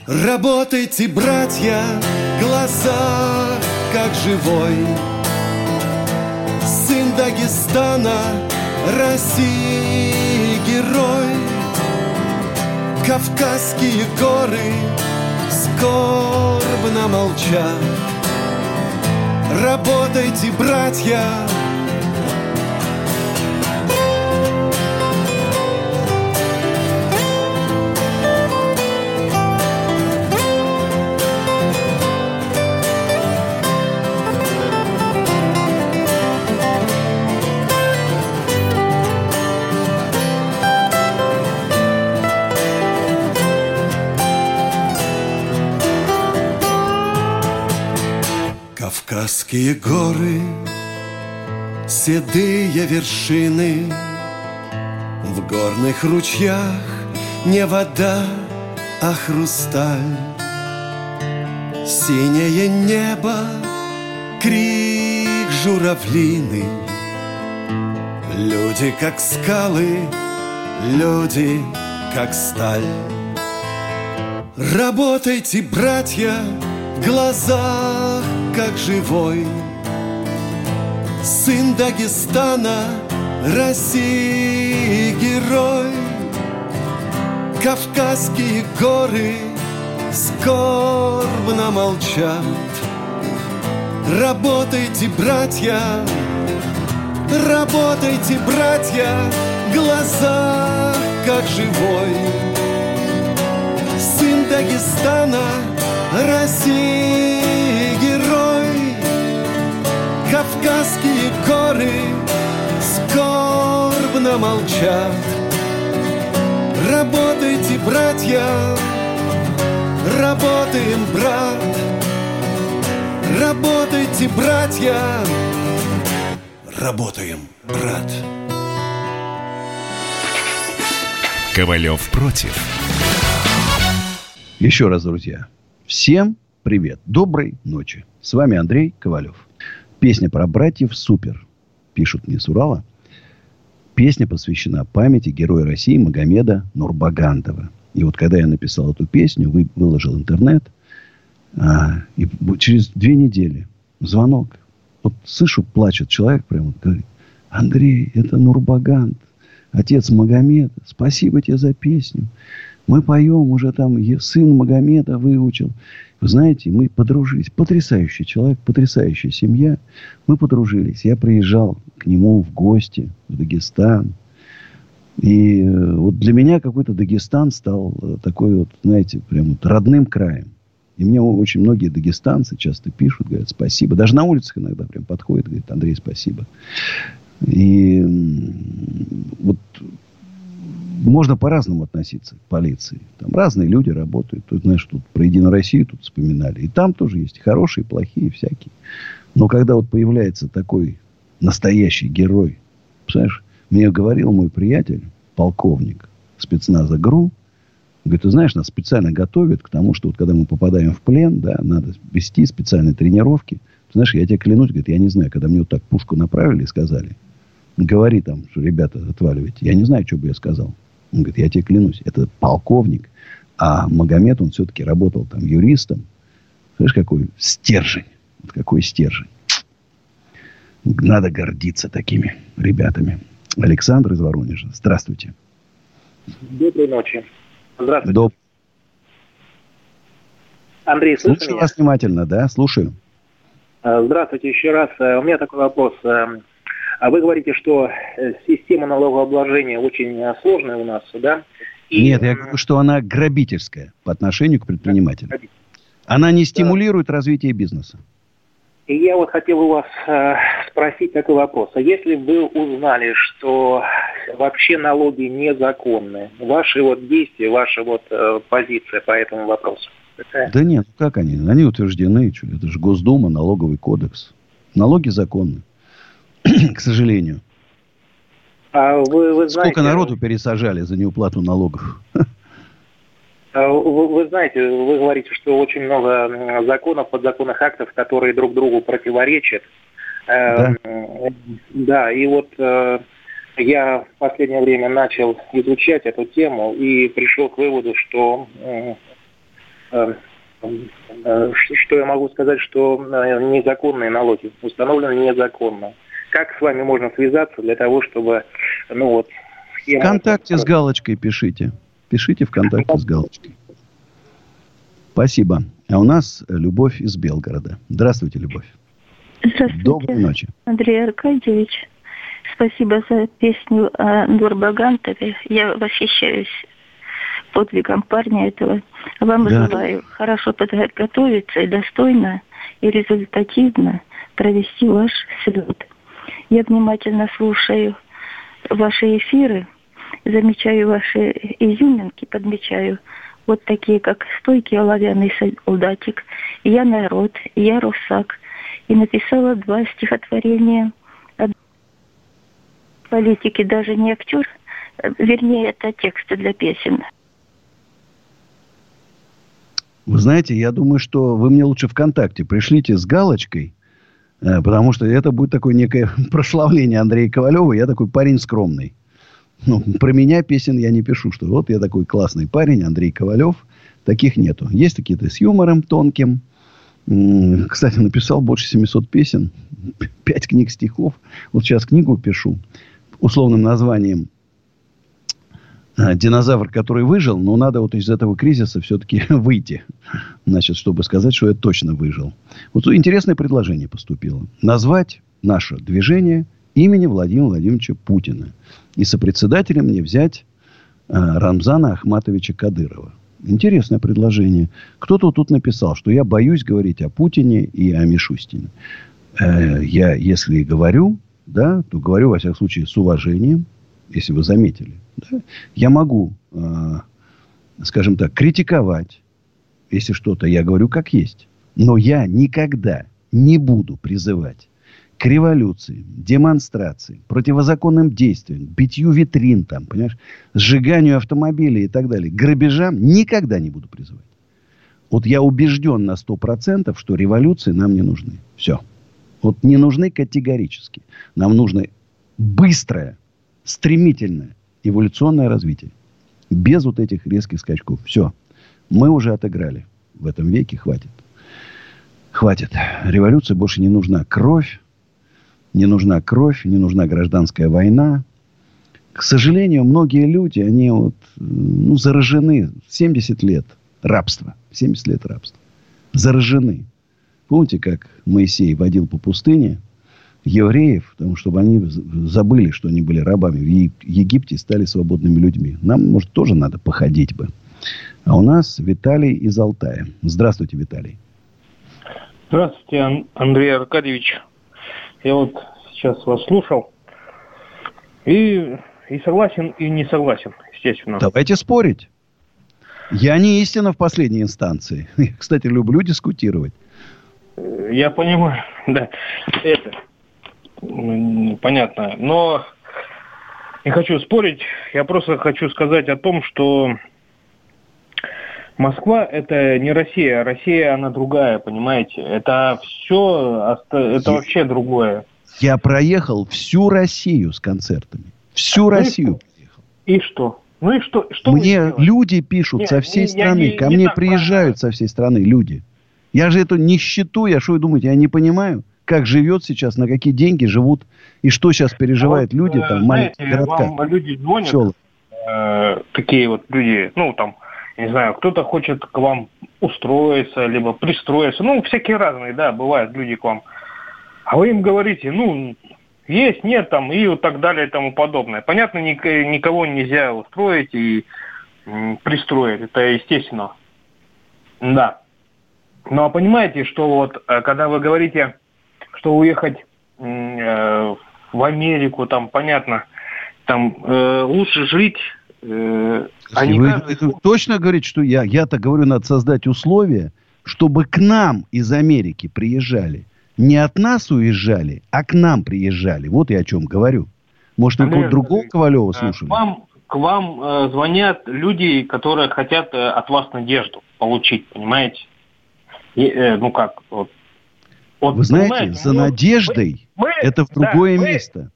Работайте, братья, глаза как живой. Сын Дагестана, России герой Кавказские горы скорбно молчат. Работайте, братья, Кавказские горы, седые вершины, В горных ручьях не вода, а хрусталь. Синее небо, крик журавлины, Люди как скалы, люди как сталь. Работайте, братья, в глазах как живой Сын Дагестана, России герой. Кавказские горы скорбно молчат. Работайте, братья, работайте, братья Глаза как живой Сын Дагестана, России Кавказские горы скорбно молчат Работайте, братья, работаем, брат Работайте, братья, работаем, брат Ковалев против. Еще раз, друзья, всем привет, доброй ночи. С вами Андрей Ковалев. Песня про братьев супер, пишут мне с Урала. Песня посвящена памяти героя России Магомеда Нурбагандова. И вот когда я написал эту песню, вы, выложил интернет, а, и через две недели звонок. Вот слышу, плачет человек прямо, говорит, Андрей, это Нурбаганд, отец Магомеда, спасибо тебе за песню. Мы поем, уже там сын Магомеда выучил. Вы знаете, мы подружились. Потрясающий человек, потрясающая семья. Мы подружились. Я приезжал к нему в гости в Дагестан. И э, вот для меня какой-то Дагестан стал э, такой вот, знаете, прям вот родным краем. И мне очень многие дагестанцы часто пишут, говорят, спасибо. Даже на улицах иногда прям подходят, говорят, Андрей, спасибо. И вот можно по-разному относиться к полиции. Там разные люди работают. Тут, знаешь, тут про Единую Россию тут вспоминали. И там тоже есть хорошие, плохие, всякие. Но когда вот появляется такой настоящий герой, представляешь, мне говорил мой приятель, полковник спецназа ГРУ, говорит, ты знаешь, нас специально готовят к тому, что вот когда мы попадаем в плен, да, надо вести специальные тренировки. Ты знаешь, я тебе клянусь, говорит, я не знаю, когда мне вот так пушку направили и сказали, говори там, что ребята, отваливайте. Я не знаю, что бы я сказал. Он говорит, я тебе клянусь, это полковник. А Магомед, он все-таки работал там юристом. Знаешь, какой стержень. Вот какой стержень. Надо гордиться такими ребятами. Александр из Воронежа. Здравствуйте. Доброй ночи. Здравствуйте. Доб... Андрей, слышите Слушаю вас внимательно, да? Слушаю. Здравствуйте еще раз. У меня такой вопрос. А вы говорите, что э, система налогообложения очень э, сложная у нас, да? И... Нет, я говорю, что она грабительская по отношению к предпринимателям. Она не стимулирует да. развитие бизнеса. И я вот хотел у вас э, спросить такой вопрос. А если вы узнали, что вообще налоги незаконны, ваши вот действия, ваша вот э, позиция по этому вопросу? Какая? Да нет, как они? Они утверждены. Это же Госдума, налоговый кодекс. Налоги законны. (clears throat) К сожалению. А вы, вы знаете, Сколько народу пересажали за неуплату налогов? А вы, вы знаете, вы говорите, что очень много законов, подзаконных актов, которые друг другу противоречат. Да, эм, да и вот э, я в последнее время начал изучать эту тему и пришел к выводу, что э, э, что я могу сказать, что незаконные налоги установлены незаконно. Как с вами можно связаться для того, чтобы, ну вот... Вконтакте с галочкой пишите. Пишите ВКонтакте с галочкой. Спасибо. А у нас Любовь из Белгорода. Здравствуйте, Любовь. Здравствуйте. Доброй ночи. Андрей Аркадьевич. Спасибо за песню о Нурбагантове. Я восхищаюсь подвигом парня этого. Вам да. желаю хорошо подготовиться и достойно и результативно провести ваш слет. Я внимательно слушаю ваши эфиры, замечаю ваши изюминки, подмечаю вот такие, как «Стойкий оловянный солдатик», «Я народ», «Я русак». И написала два стихотворения о политике, даже не актер, вернее, это тексты для песен. Вы знаете, я думаю, что вы мне лучше ВКонтакте пришлите с галочкой, потому что это будет такое некое (laughs) прославление Андрея Ковалева. Я такой парень скромный. Ну, про меня песен я не пишу, что вот я такой классный парень, Андрей Ковалев. Таких нету. Есть какие-то с юмором тонким. Кстати, написал больше 700 песен, (laughs) 5 книг стихов. Вот сейчас книгу пишу условным названием динозавр, который выжил, но надо вот из этого кризиса все-таки (laughs) выйти, значит, чтобы сказать, что я точно выжил. Вот интересное предложение поступило. Назвать наше движение имени Владимира Владимировича Путина. И сопредседателем мне взять э, Рамзана Ахматовича Кадырова. Интересное предложение. Кто-то тут написал, что я боюсь говорить о Путине и о Мишустине. Э, я, если говорю, да, то говорю, во всяком случае, с уважением, если вы заметили. Да? Я могу, э, скажем так, критиковать, если что-то я говорю как есть. Но я никогда не буду призывать к революции, демонстрации, противозаконным действиям, битью витрин, там, понимаешь, сжиганию автомобилей и так далее, грабежам никогда не буду призывать. Вот я убежден на сто процентов, что революции нам не нужны. Все. Вот не нужны категорически. Нам нужно быстрое, стремительное эволюционное развитие. Без вот этих резких скачков. Все. Мы уже отыграли. В этом веке хватит. Хватит. Революция больше не нужна. Кровь. Не нужна кровь. Не нужна гражданская война. К сожалению, многие люди, они вот, ну, заражены. 70 лет рабства. 70 лет рабства. Заражены. Помните, как Моисей водил по пустыне – евреев, потому чтобы они забыли, что они были рабами в Египте и стали свободными людьми. Нам, может, тоже надо походить бы. А у нас Виталий из Алтая. Здравствуйте, Виталий. Здравствуйте, Андрей Аркадьевич. Я вот сейчас вас слушал. И, и согласен, и не согласен, естественно. Давайте спорить. Я не истина в последней инстанции. (laughs) Я, кстати, люблю дискутировать. Я понимаю, (laughs) да. Это, понятно. Но не хочу спорить, я просто хочу сказать о том, что Москва это не Россия, Россия она другая, понимаете? Это все, это я, вообще другое. Я проехал всю Россию с концертами. Всю ну Россию проехал. И что? Ну и что? что Мне люди пишут Нет, со всей не, страны, не, ко не мне приезжают правильно. со всей страны люди. Я же эту нищету, я что вы думаете, я не понимаю? Как живет сейчас, на какие деньги живут и что сейчас переживают а вот, люди там в маленьких городках. Вам люди звонят, э, такие вот люди, ну там, не знаю, кто-то хочет к вам устроиться, либо пристроиться, ну всякие разные, да, бывают люди к вам. А вы им говорите, ну, есть, нет, там, и вот так далее и тому подобное. Понятно, никого нельзя устроить и пристроить, это естественно. Да. Ну, а понимаете, что вот, э, когда вы говорите, что уехать э, в Америку, там, понятно, там э, лучше жить э, а вы каждый... точно говорите, что я? Я-то говорю, надо создать условия, чтобы к нам из Америки приезжали. Не от нас уезжали, а к нам приезжали. Вот я о чем говорю. Может, вы кого-то другого Ковалева э, слушали? К вам, к вам э, звонят люди, которые хотят э, от вас надежду получить, понимаете? И, э, ну как, вот. Вот вы знаете, за мы, надеждой мы, это в другое да, место.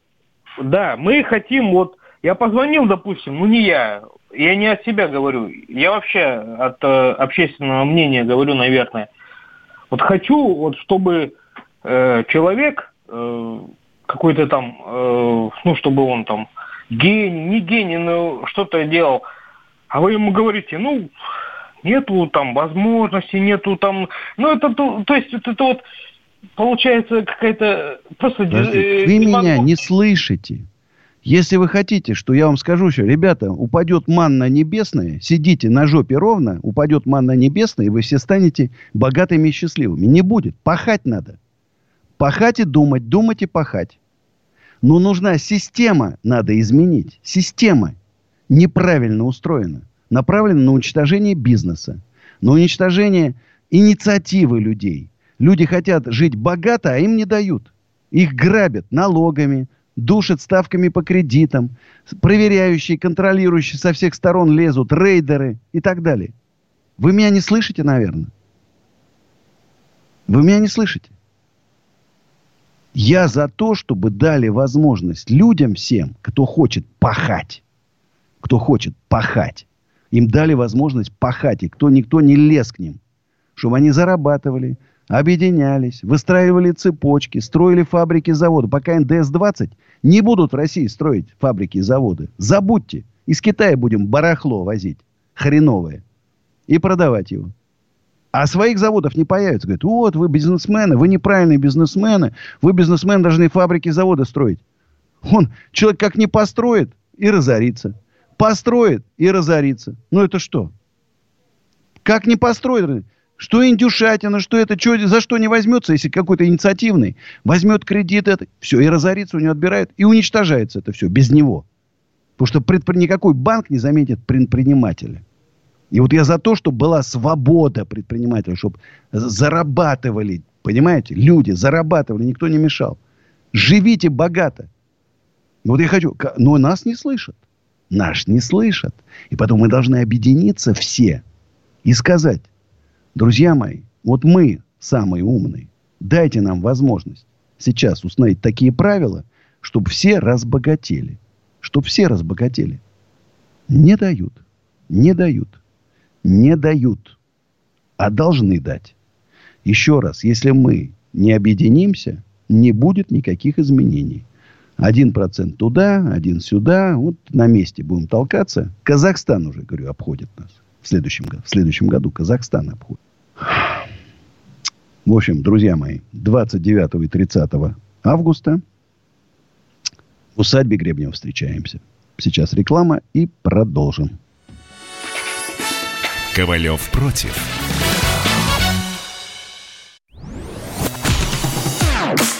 Мы, да, мы хотим вот... Я позвонил, допустим, ну не я, я не от себя говорю, я вообще от э, общественного мнения говорю, наверное. Вот хочу, вот чтобы э, человек э, какой-то там, э, ну, чтобы он там гений, не гений, но что-то делал, а вы ему говорите, ну, нету там возможности, нету там, ну, это, то, то есть, это, это вот получается какая-то просто... Подождите, э, вы меня не слышите. Если вы хотите, что я вам скажу что, ребята, упадет манна небесная, сидите на жопе ровно, упадет манна небесная, и вы все станете богатыми и счастливыми. Не будет. Пахать надо. Пахать и думать, думать и пахать. Но нужна система, надо изменить. Система неправильно устроена. Направлена на уничтожение бизнеса, на уничтожение инициативы людей. Люди хотят жить богато, а им не дают. Их грабят налогами, душат ставками по кредитам, проверяющие, контролирующие со всех сторон лезут, рейдеры и так далее. Вы меня не слышите, наверное? Вы меня не слышите? Я за то, чтобы дали возможность людям всем, кто хочет пахать, кто хочет пахать, им дали возможность пахать, и кто никто не лез к ним, чтобы они зарабатывали, объединялись, выстраивали цепочки, строили фабрики, заводы. Пока НДС-20 не будут в России строить фабрики заводы. Забудьте. Из Китая будем барахло возить. Хреновое. И продавать его. А своих заводов не появится. Говорят, вот вы бизнесмены, вы неправильные бизнесмены. Вы бизнесмены должны фабрики, заводы строить. Он, человек как не построит и разорится. Построит и разорится. Ну это что? Как не построит? Что индюшатина, что это, что, за что не возьмется, если какой-то инициативный возьмет кредит, это, все, и разорится, у него отбирают, и уничтожается это все без него. Потому что предпри... никакой банк не заметит предпринимателя. И вот я за то, чтобы была свобода предпринимателя, чтобы зарабатывали, понимаете, люди зарабатывали, никто не мешал. Живите богато. Вот я хочу, но нас не слышат. Наш не слышат. И потом мы должны объединиться все и сказать, друзья мои, вот мы самые умные. Дайте нам возможность сейчас установить такие правила, чтобы все разбогатели. Чтобы все разбогатели. Не дают. Не дают не дают, а должны дать. Еще раз, если мы не объединимся, не будет никаких изменений. Один процент туда, один сюда. Вот на месте будем толкаться. Казахстан уже, говорю, обходит нас. В следующем, в следующем году Казахстан обходит. В общем, друзья мои, 29 и 30 августа в усадьбе Гребнева встречаемся. Сейчас реклама и продолжим. Ковалев против.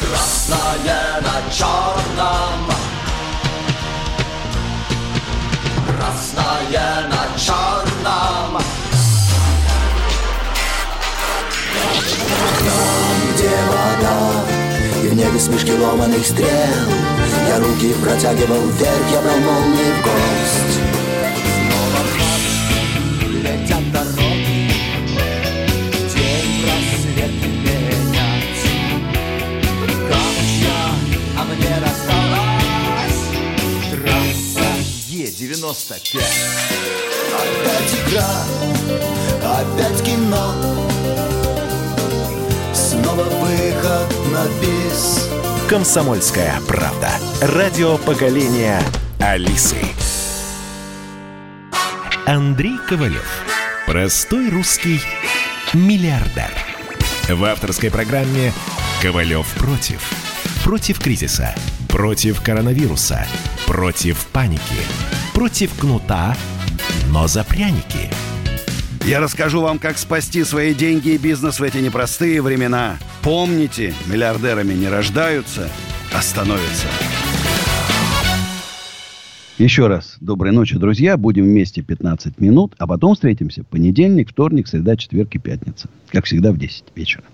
Красное на черном. Красное Где вода, и в небе смешки ломаных стрел, я руки протягивал вверх, я брал молнии в гость. Е-95. Опять игра, опять кино, снова выход на бис. Комсомольская правда. Радио поколения Алисы. Андрей Ковалев. Простой русский миллиардер. В авторской программе «Ковалев против». Против кризиса Против коронавируса. Против паники. Против кнута, но за пряники. Я расскажу вам, как спасти свои деньги и бизнес в эти непростые времена. Помните, миллиардерами не рождаются, а становятся. Еще раз доброй ночи, друзья. Будем вместе 15 минут, а потом встретимся. Понедельник, вторник, среда, четверг и пятница. Как всегда в 10 вечера.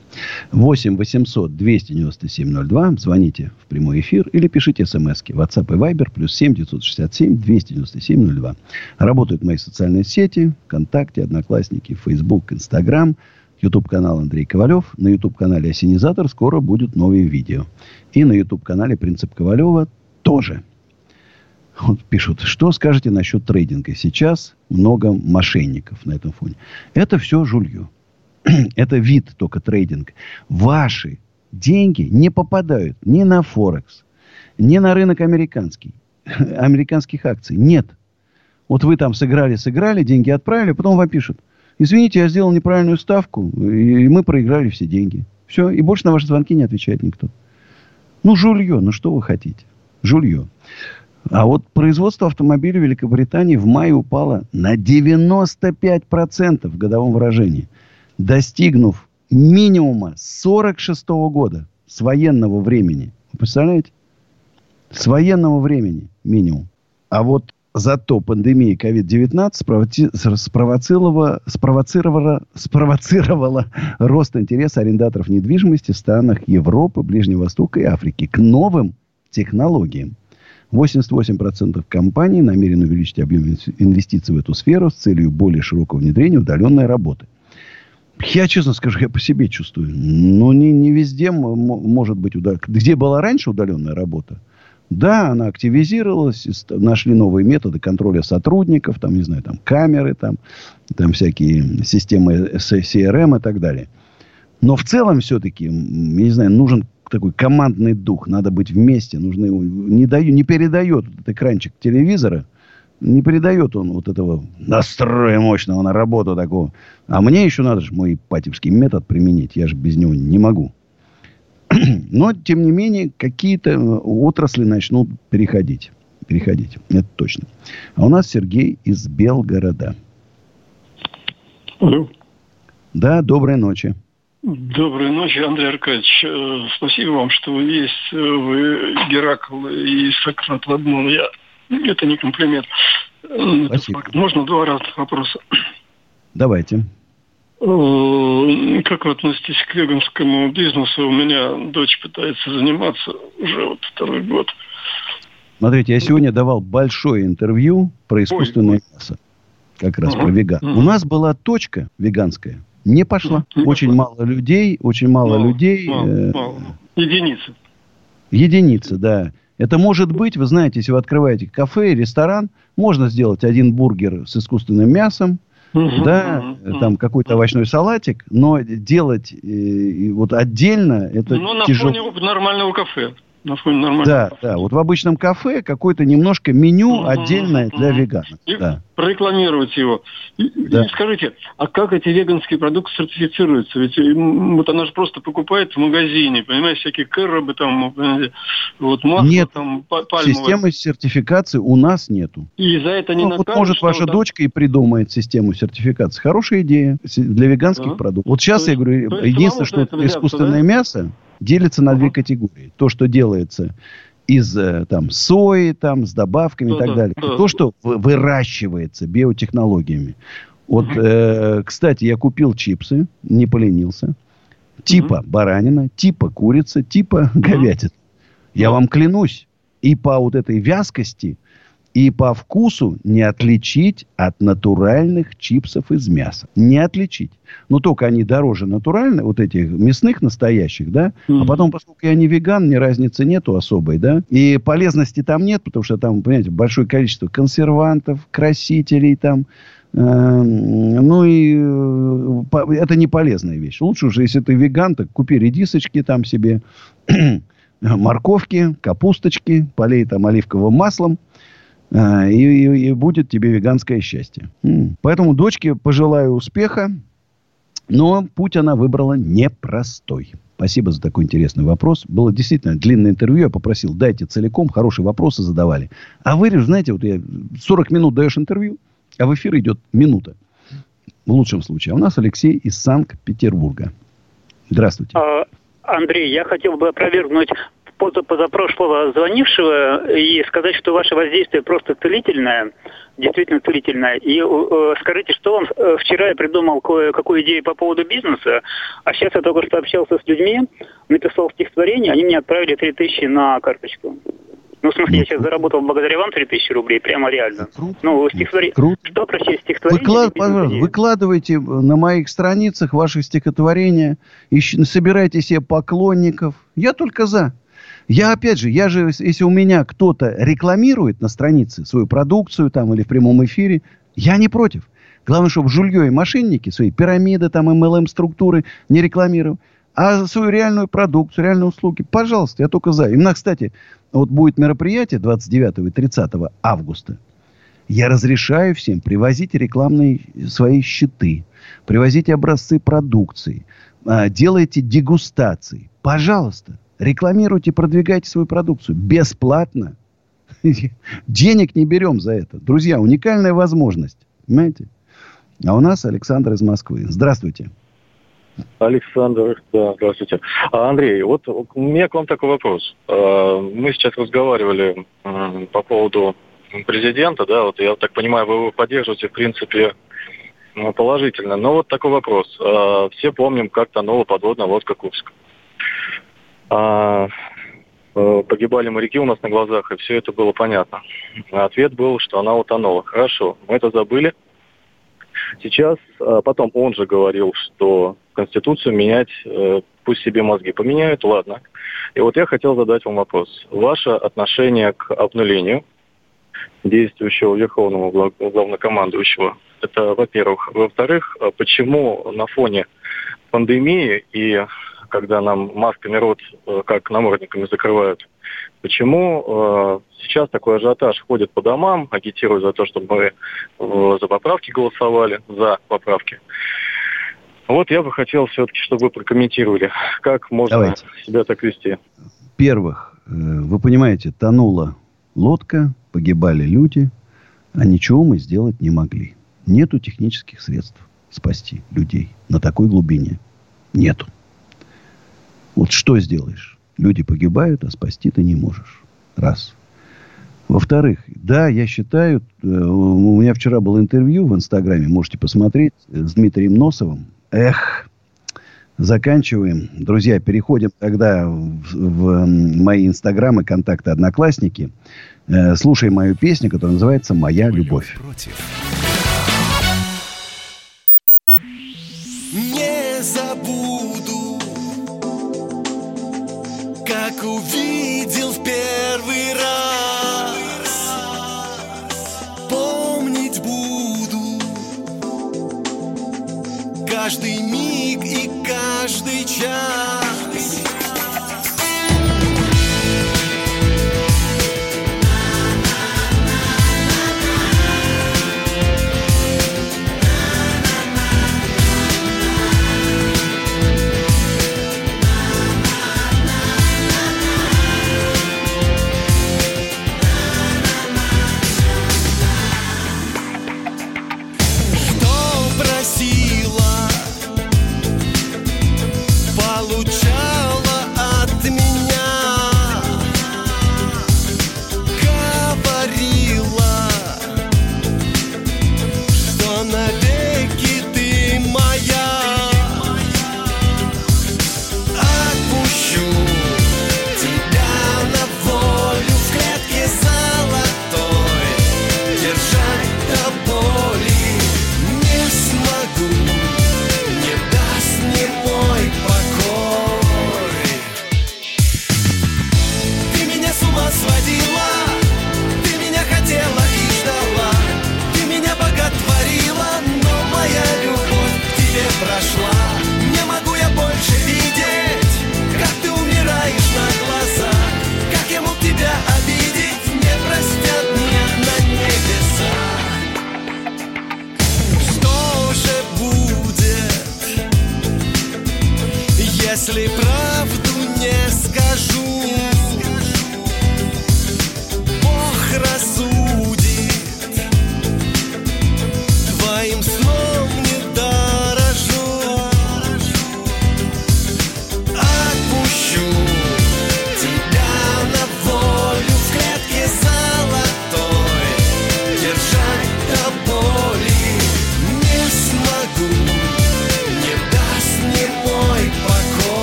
8 800 297 02. Звоните в прямой эфир или пишите смс -ки. WhatsApp и Viber плюс 7 967 297 02. Работают мои социальные сети. ВКонтакте, Одноклассники, Facebook, Instagram. YouTube-канал Андрей Ковалев. На YouTube-канале Осенизатор скоро будут новые видео. И на YouTube-канале Принцип Ковалева тоже. Вот пишут, что скажете насчет трейдинга? Сейчас много мошенников на этом фоне. Это все жулье. (clears throat) Это вид только трейдинг. Ваши деньги не попадают ни на Форекс, ни на рынок американский, (laughs) американских акций. Нет. Вот вы там сыграли, сыграли, деньги отправили, потом вам пишут. Извините, я сделал неправильную ставку, и мы проиграли все деньги. Все, и больше на ваши звонки не отвечает никто. Ну, жулье, ну что вы хотите? Жулье. А вот производство автомобилей в Великобритании в мае упало на 95% в годовом выражении, достигнув минимума 46 года с военного времени. Вы представляете? С военного времени минимум. А вот зато пандемия COVID-19 спровоцировала, спровоцировала, спровоцировала рост интереса арендаторов недвижимости в странах Европы, Ближнего Востока и Африки к новым технологиям. 88% компаний намерены увеличить объем инвестиций в эту сферу с целью более широкого внедрения удаленной работы. Я, честно скажу, я по себе чувствую. Но не, не везде может быть удаленная. Где была раньше удаленная работа? Да, она активизировалась, нашли новые методы контроля сотрудников, там, не знаю, там, камеры, там, там всякие системы CRM и так далее. Но в целом все-таки, не знаю, нужен такой командный дух. Надо быть вместе. Нужны, не, даю, не передает этот экранчик телевизора. Не передает он вот этого настроя мощного на работу такого. А мне еще надо же мой патевский метод применить. Я же без него не могу. (clears throat) Но, тем не менее, какие-то э, отрасли начнут переходить. Переходить. Это точно. А у нас Сергей из Белгорода. Алло. Да, доброй ночи. Доброй ночи, Андрей Аркадьевич. Э, спасибо вам, что вы есть. Э, вы Геракл и Сократ одном. Я... Это не комплимент. Спасибо. Можно два разных вопроса? Давайте. Э, как вы относитесь к веганскому бизнесу? У меня дочь пытается заниматься уже вот второй год. Смотрите, я сегодня давал большое интервью про искусственное Ой. мясо. Как раз uh-huh. про веган. Uh-huh. У нас была точка веганская не пошла. Не очень пошла. мало людей, очень мало, мало людей. Мало, э, мало. Единицы. Единицы, да. Это может быть, вы знаете, если вы открываете кафе, ресторан, можно сделать один бургер с искусственным мясом, угу, да, угу, там какой-то овощной салатик, но делать э, вот отдельно это ну, на тяжело. фоне нормального кафе на фоне нормального. Да, да. Вот в обычном кафе какое-то немножко меню угу, отдельное для веганов. И да. Прорекламировать его. И, да. и скажите, а как эти веганские продукты сертифицируются? Ведь вот она же просто покупает в магазине, понимаешь, всякие кэробы там, вот масло Нет, там пальмовое. системы сертификации у нас нету. И за это не ну, накажут, вот может ваша там... дочка и придумает систему сертификации. Хорошая идея для веганских да. продуктов. Вот сейчас есть, я говорю, единственное, что это искусственное да? мясо, делится на две категории. То, что делается из э, там, сои, там, с добавками да, и так да, далее. Да. То, что выращивается биотехнологиями. Вот, э, кстати, я купил чипсы, не поленился. Типа угу. баранина, типа курица, типа говядина. Я вам клянусь, и по вот этой вязкости, и по вкусу не отличить от натуральных чипсов из мяса. Не отличить. Но только они дороже натуральных, вот этих мясных настоящих, да. Mm-hmm. А потом, поскольку я не веган, мне разницы нету особой, да. И полезности там нет, потому что там, понимаете, большое количество консервантов, красителей там. Э, ну и э, это не полезная вещь. Лучше уже, если ты веган, так купи редисочки там себе, (clears throat) морковки, капусточки, полей там оливковым маслом и, и, и будет тебе веганское счастье. Поэтому дочке пожелаю успеха, но путь она выбрала непростой. Спасибо за такой интересный вопрос. Было действительно длинное интервью. Я попросил, дайте целиком. Хорошие вопросы задавали. А вырежу, знаете, вот я 40 минут даешь интервью, а в эфир идет минута. В лучшем случае. А у нас Алексей из Санкт-Петербурга. Здравствуйте. А, Андрей, я хотел бы опровергнуть позапрошлого звонившего и сказать, что ваше воздействие просто целительное, действительно целительное. И э, скажите, что вам э, вчера я придумал кое-какую идею по поводу бизнеса, а сейчас я только что общался с людьми, написал стихотворение, они мне отправили 3000 на карточку. Ну, в смысле, я сейчас заработал благодаря вам 3000 рублей, прямо реально. Круто. Ну, стихотворение. Круто. Что прочесть стихотворение? Выклад... Пожалуйста, выкладывайте на моих страницах ваши стихотворения, ищ... собирайте себе поклонников. Я только за. Я, опять же, я же, если у меня кто-то рекламирует на странице свою продукцию там или в прямом эфире, я не против. Главное, чтобы жулье и мошенники свои пирамиды, там, MLM-структуры не рекламировали. А свою реальную продукцию, реальные услуги, пожалуйста, я только за. Именно, кстати, вот будет мероприятие 29 и 30 августа. Я разрешаю всем привозить рекламные свои щиты, привозить образцы продукции, а, делайте дегустации. Пожалуйста, рекламируйте, продвигайте свою продукцию. Бесплатно. (laughs) Денег не берем за это. Друзья, уникальная возможность. Понимаете? А у нас Александр из Москвы. Здравствуйте. Александр, да, здравствуйте. А, Андрей, вот у меня к вам такой вопрос. А, мы сейчас разговаривали по поводу президента, да, вот я так понимаю, вы его поддерживаете, в принципе, ну, положительно. Но вот такой вопрос. А, все помним, как тонула подводная лодка Курск. Погибали моряки у нас на глазах, и все это было понятно. Ответ был, что она утонула. Хорошо, мы это забыли. Сейчас, потом он же говорил, что Конституцию менять, э, пусть себе мозги поменяют, ладно. И вот я хотел задать вам вопрос. Ваше отношение к обнулению действующего верховного главнокомандующего, это во-первых. Во-вторых, а почему на фоне пандемии и когда нам масками рот, э, как намордниками закрывают, почему э, сейчас такой ажиотаж ходит по домам, агитирует за то, чтобы мы э, за поправки голосовали, за поправки. Вот я бы хотел все-таки, чтобы вы прокомментировали, как можно Давайте. себя так вести. Первых, вы понимаете, тонула лодка, погибали люди, а ничего мы сделать не могли. Нету технических средств спасти людей на такой глубине. Нету. Вот что сделаешь? Люди погибают, а спасти ты не можешь. Раз. Во-вторых, да, я считаю, э, у меня вчера было интервью в Инстаграме, можете посмотреть, с Дмитрием Носовым, Эх, заканчиваем. Друзья, переходим тогда в, в мои инстаграмы, контакты, одноклассники. Э, слушай мою песню, которая называется «Моя любовь». Не увидел в первый раз. Помнить буду каждый миг и каждый час. Что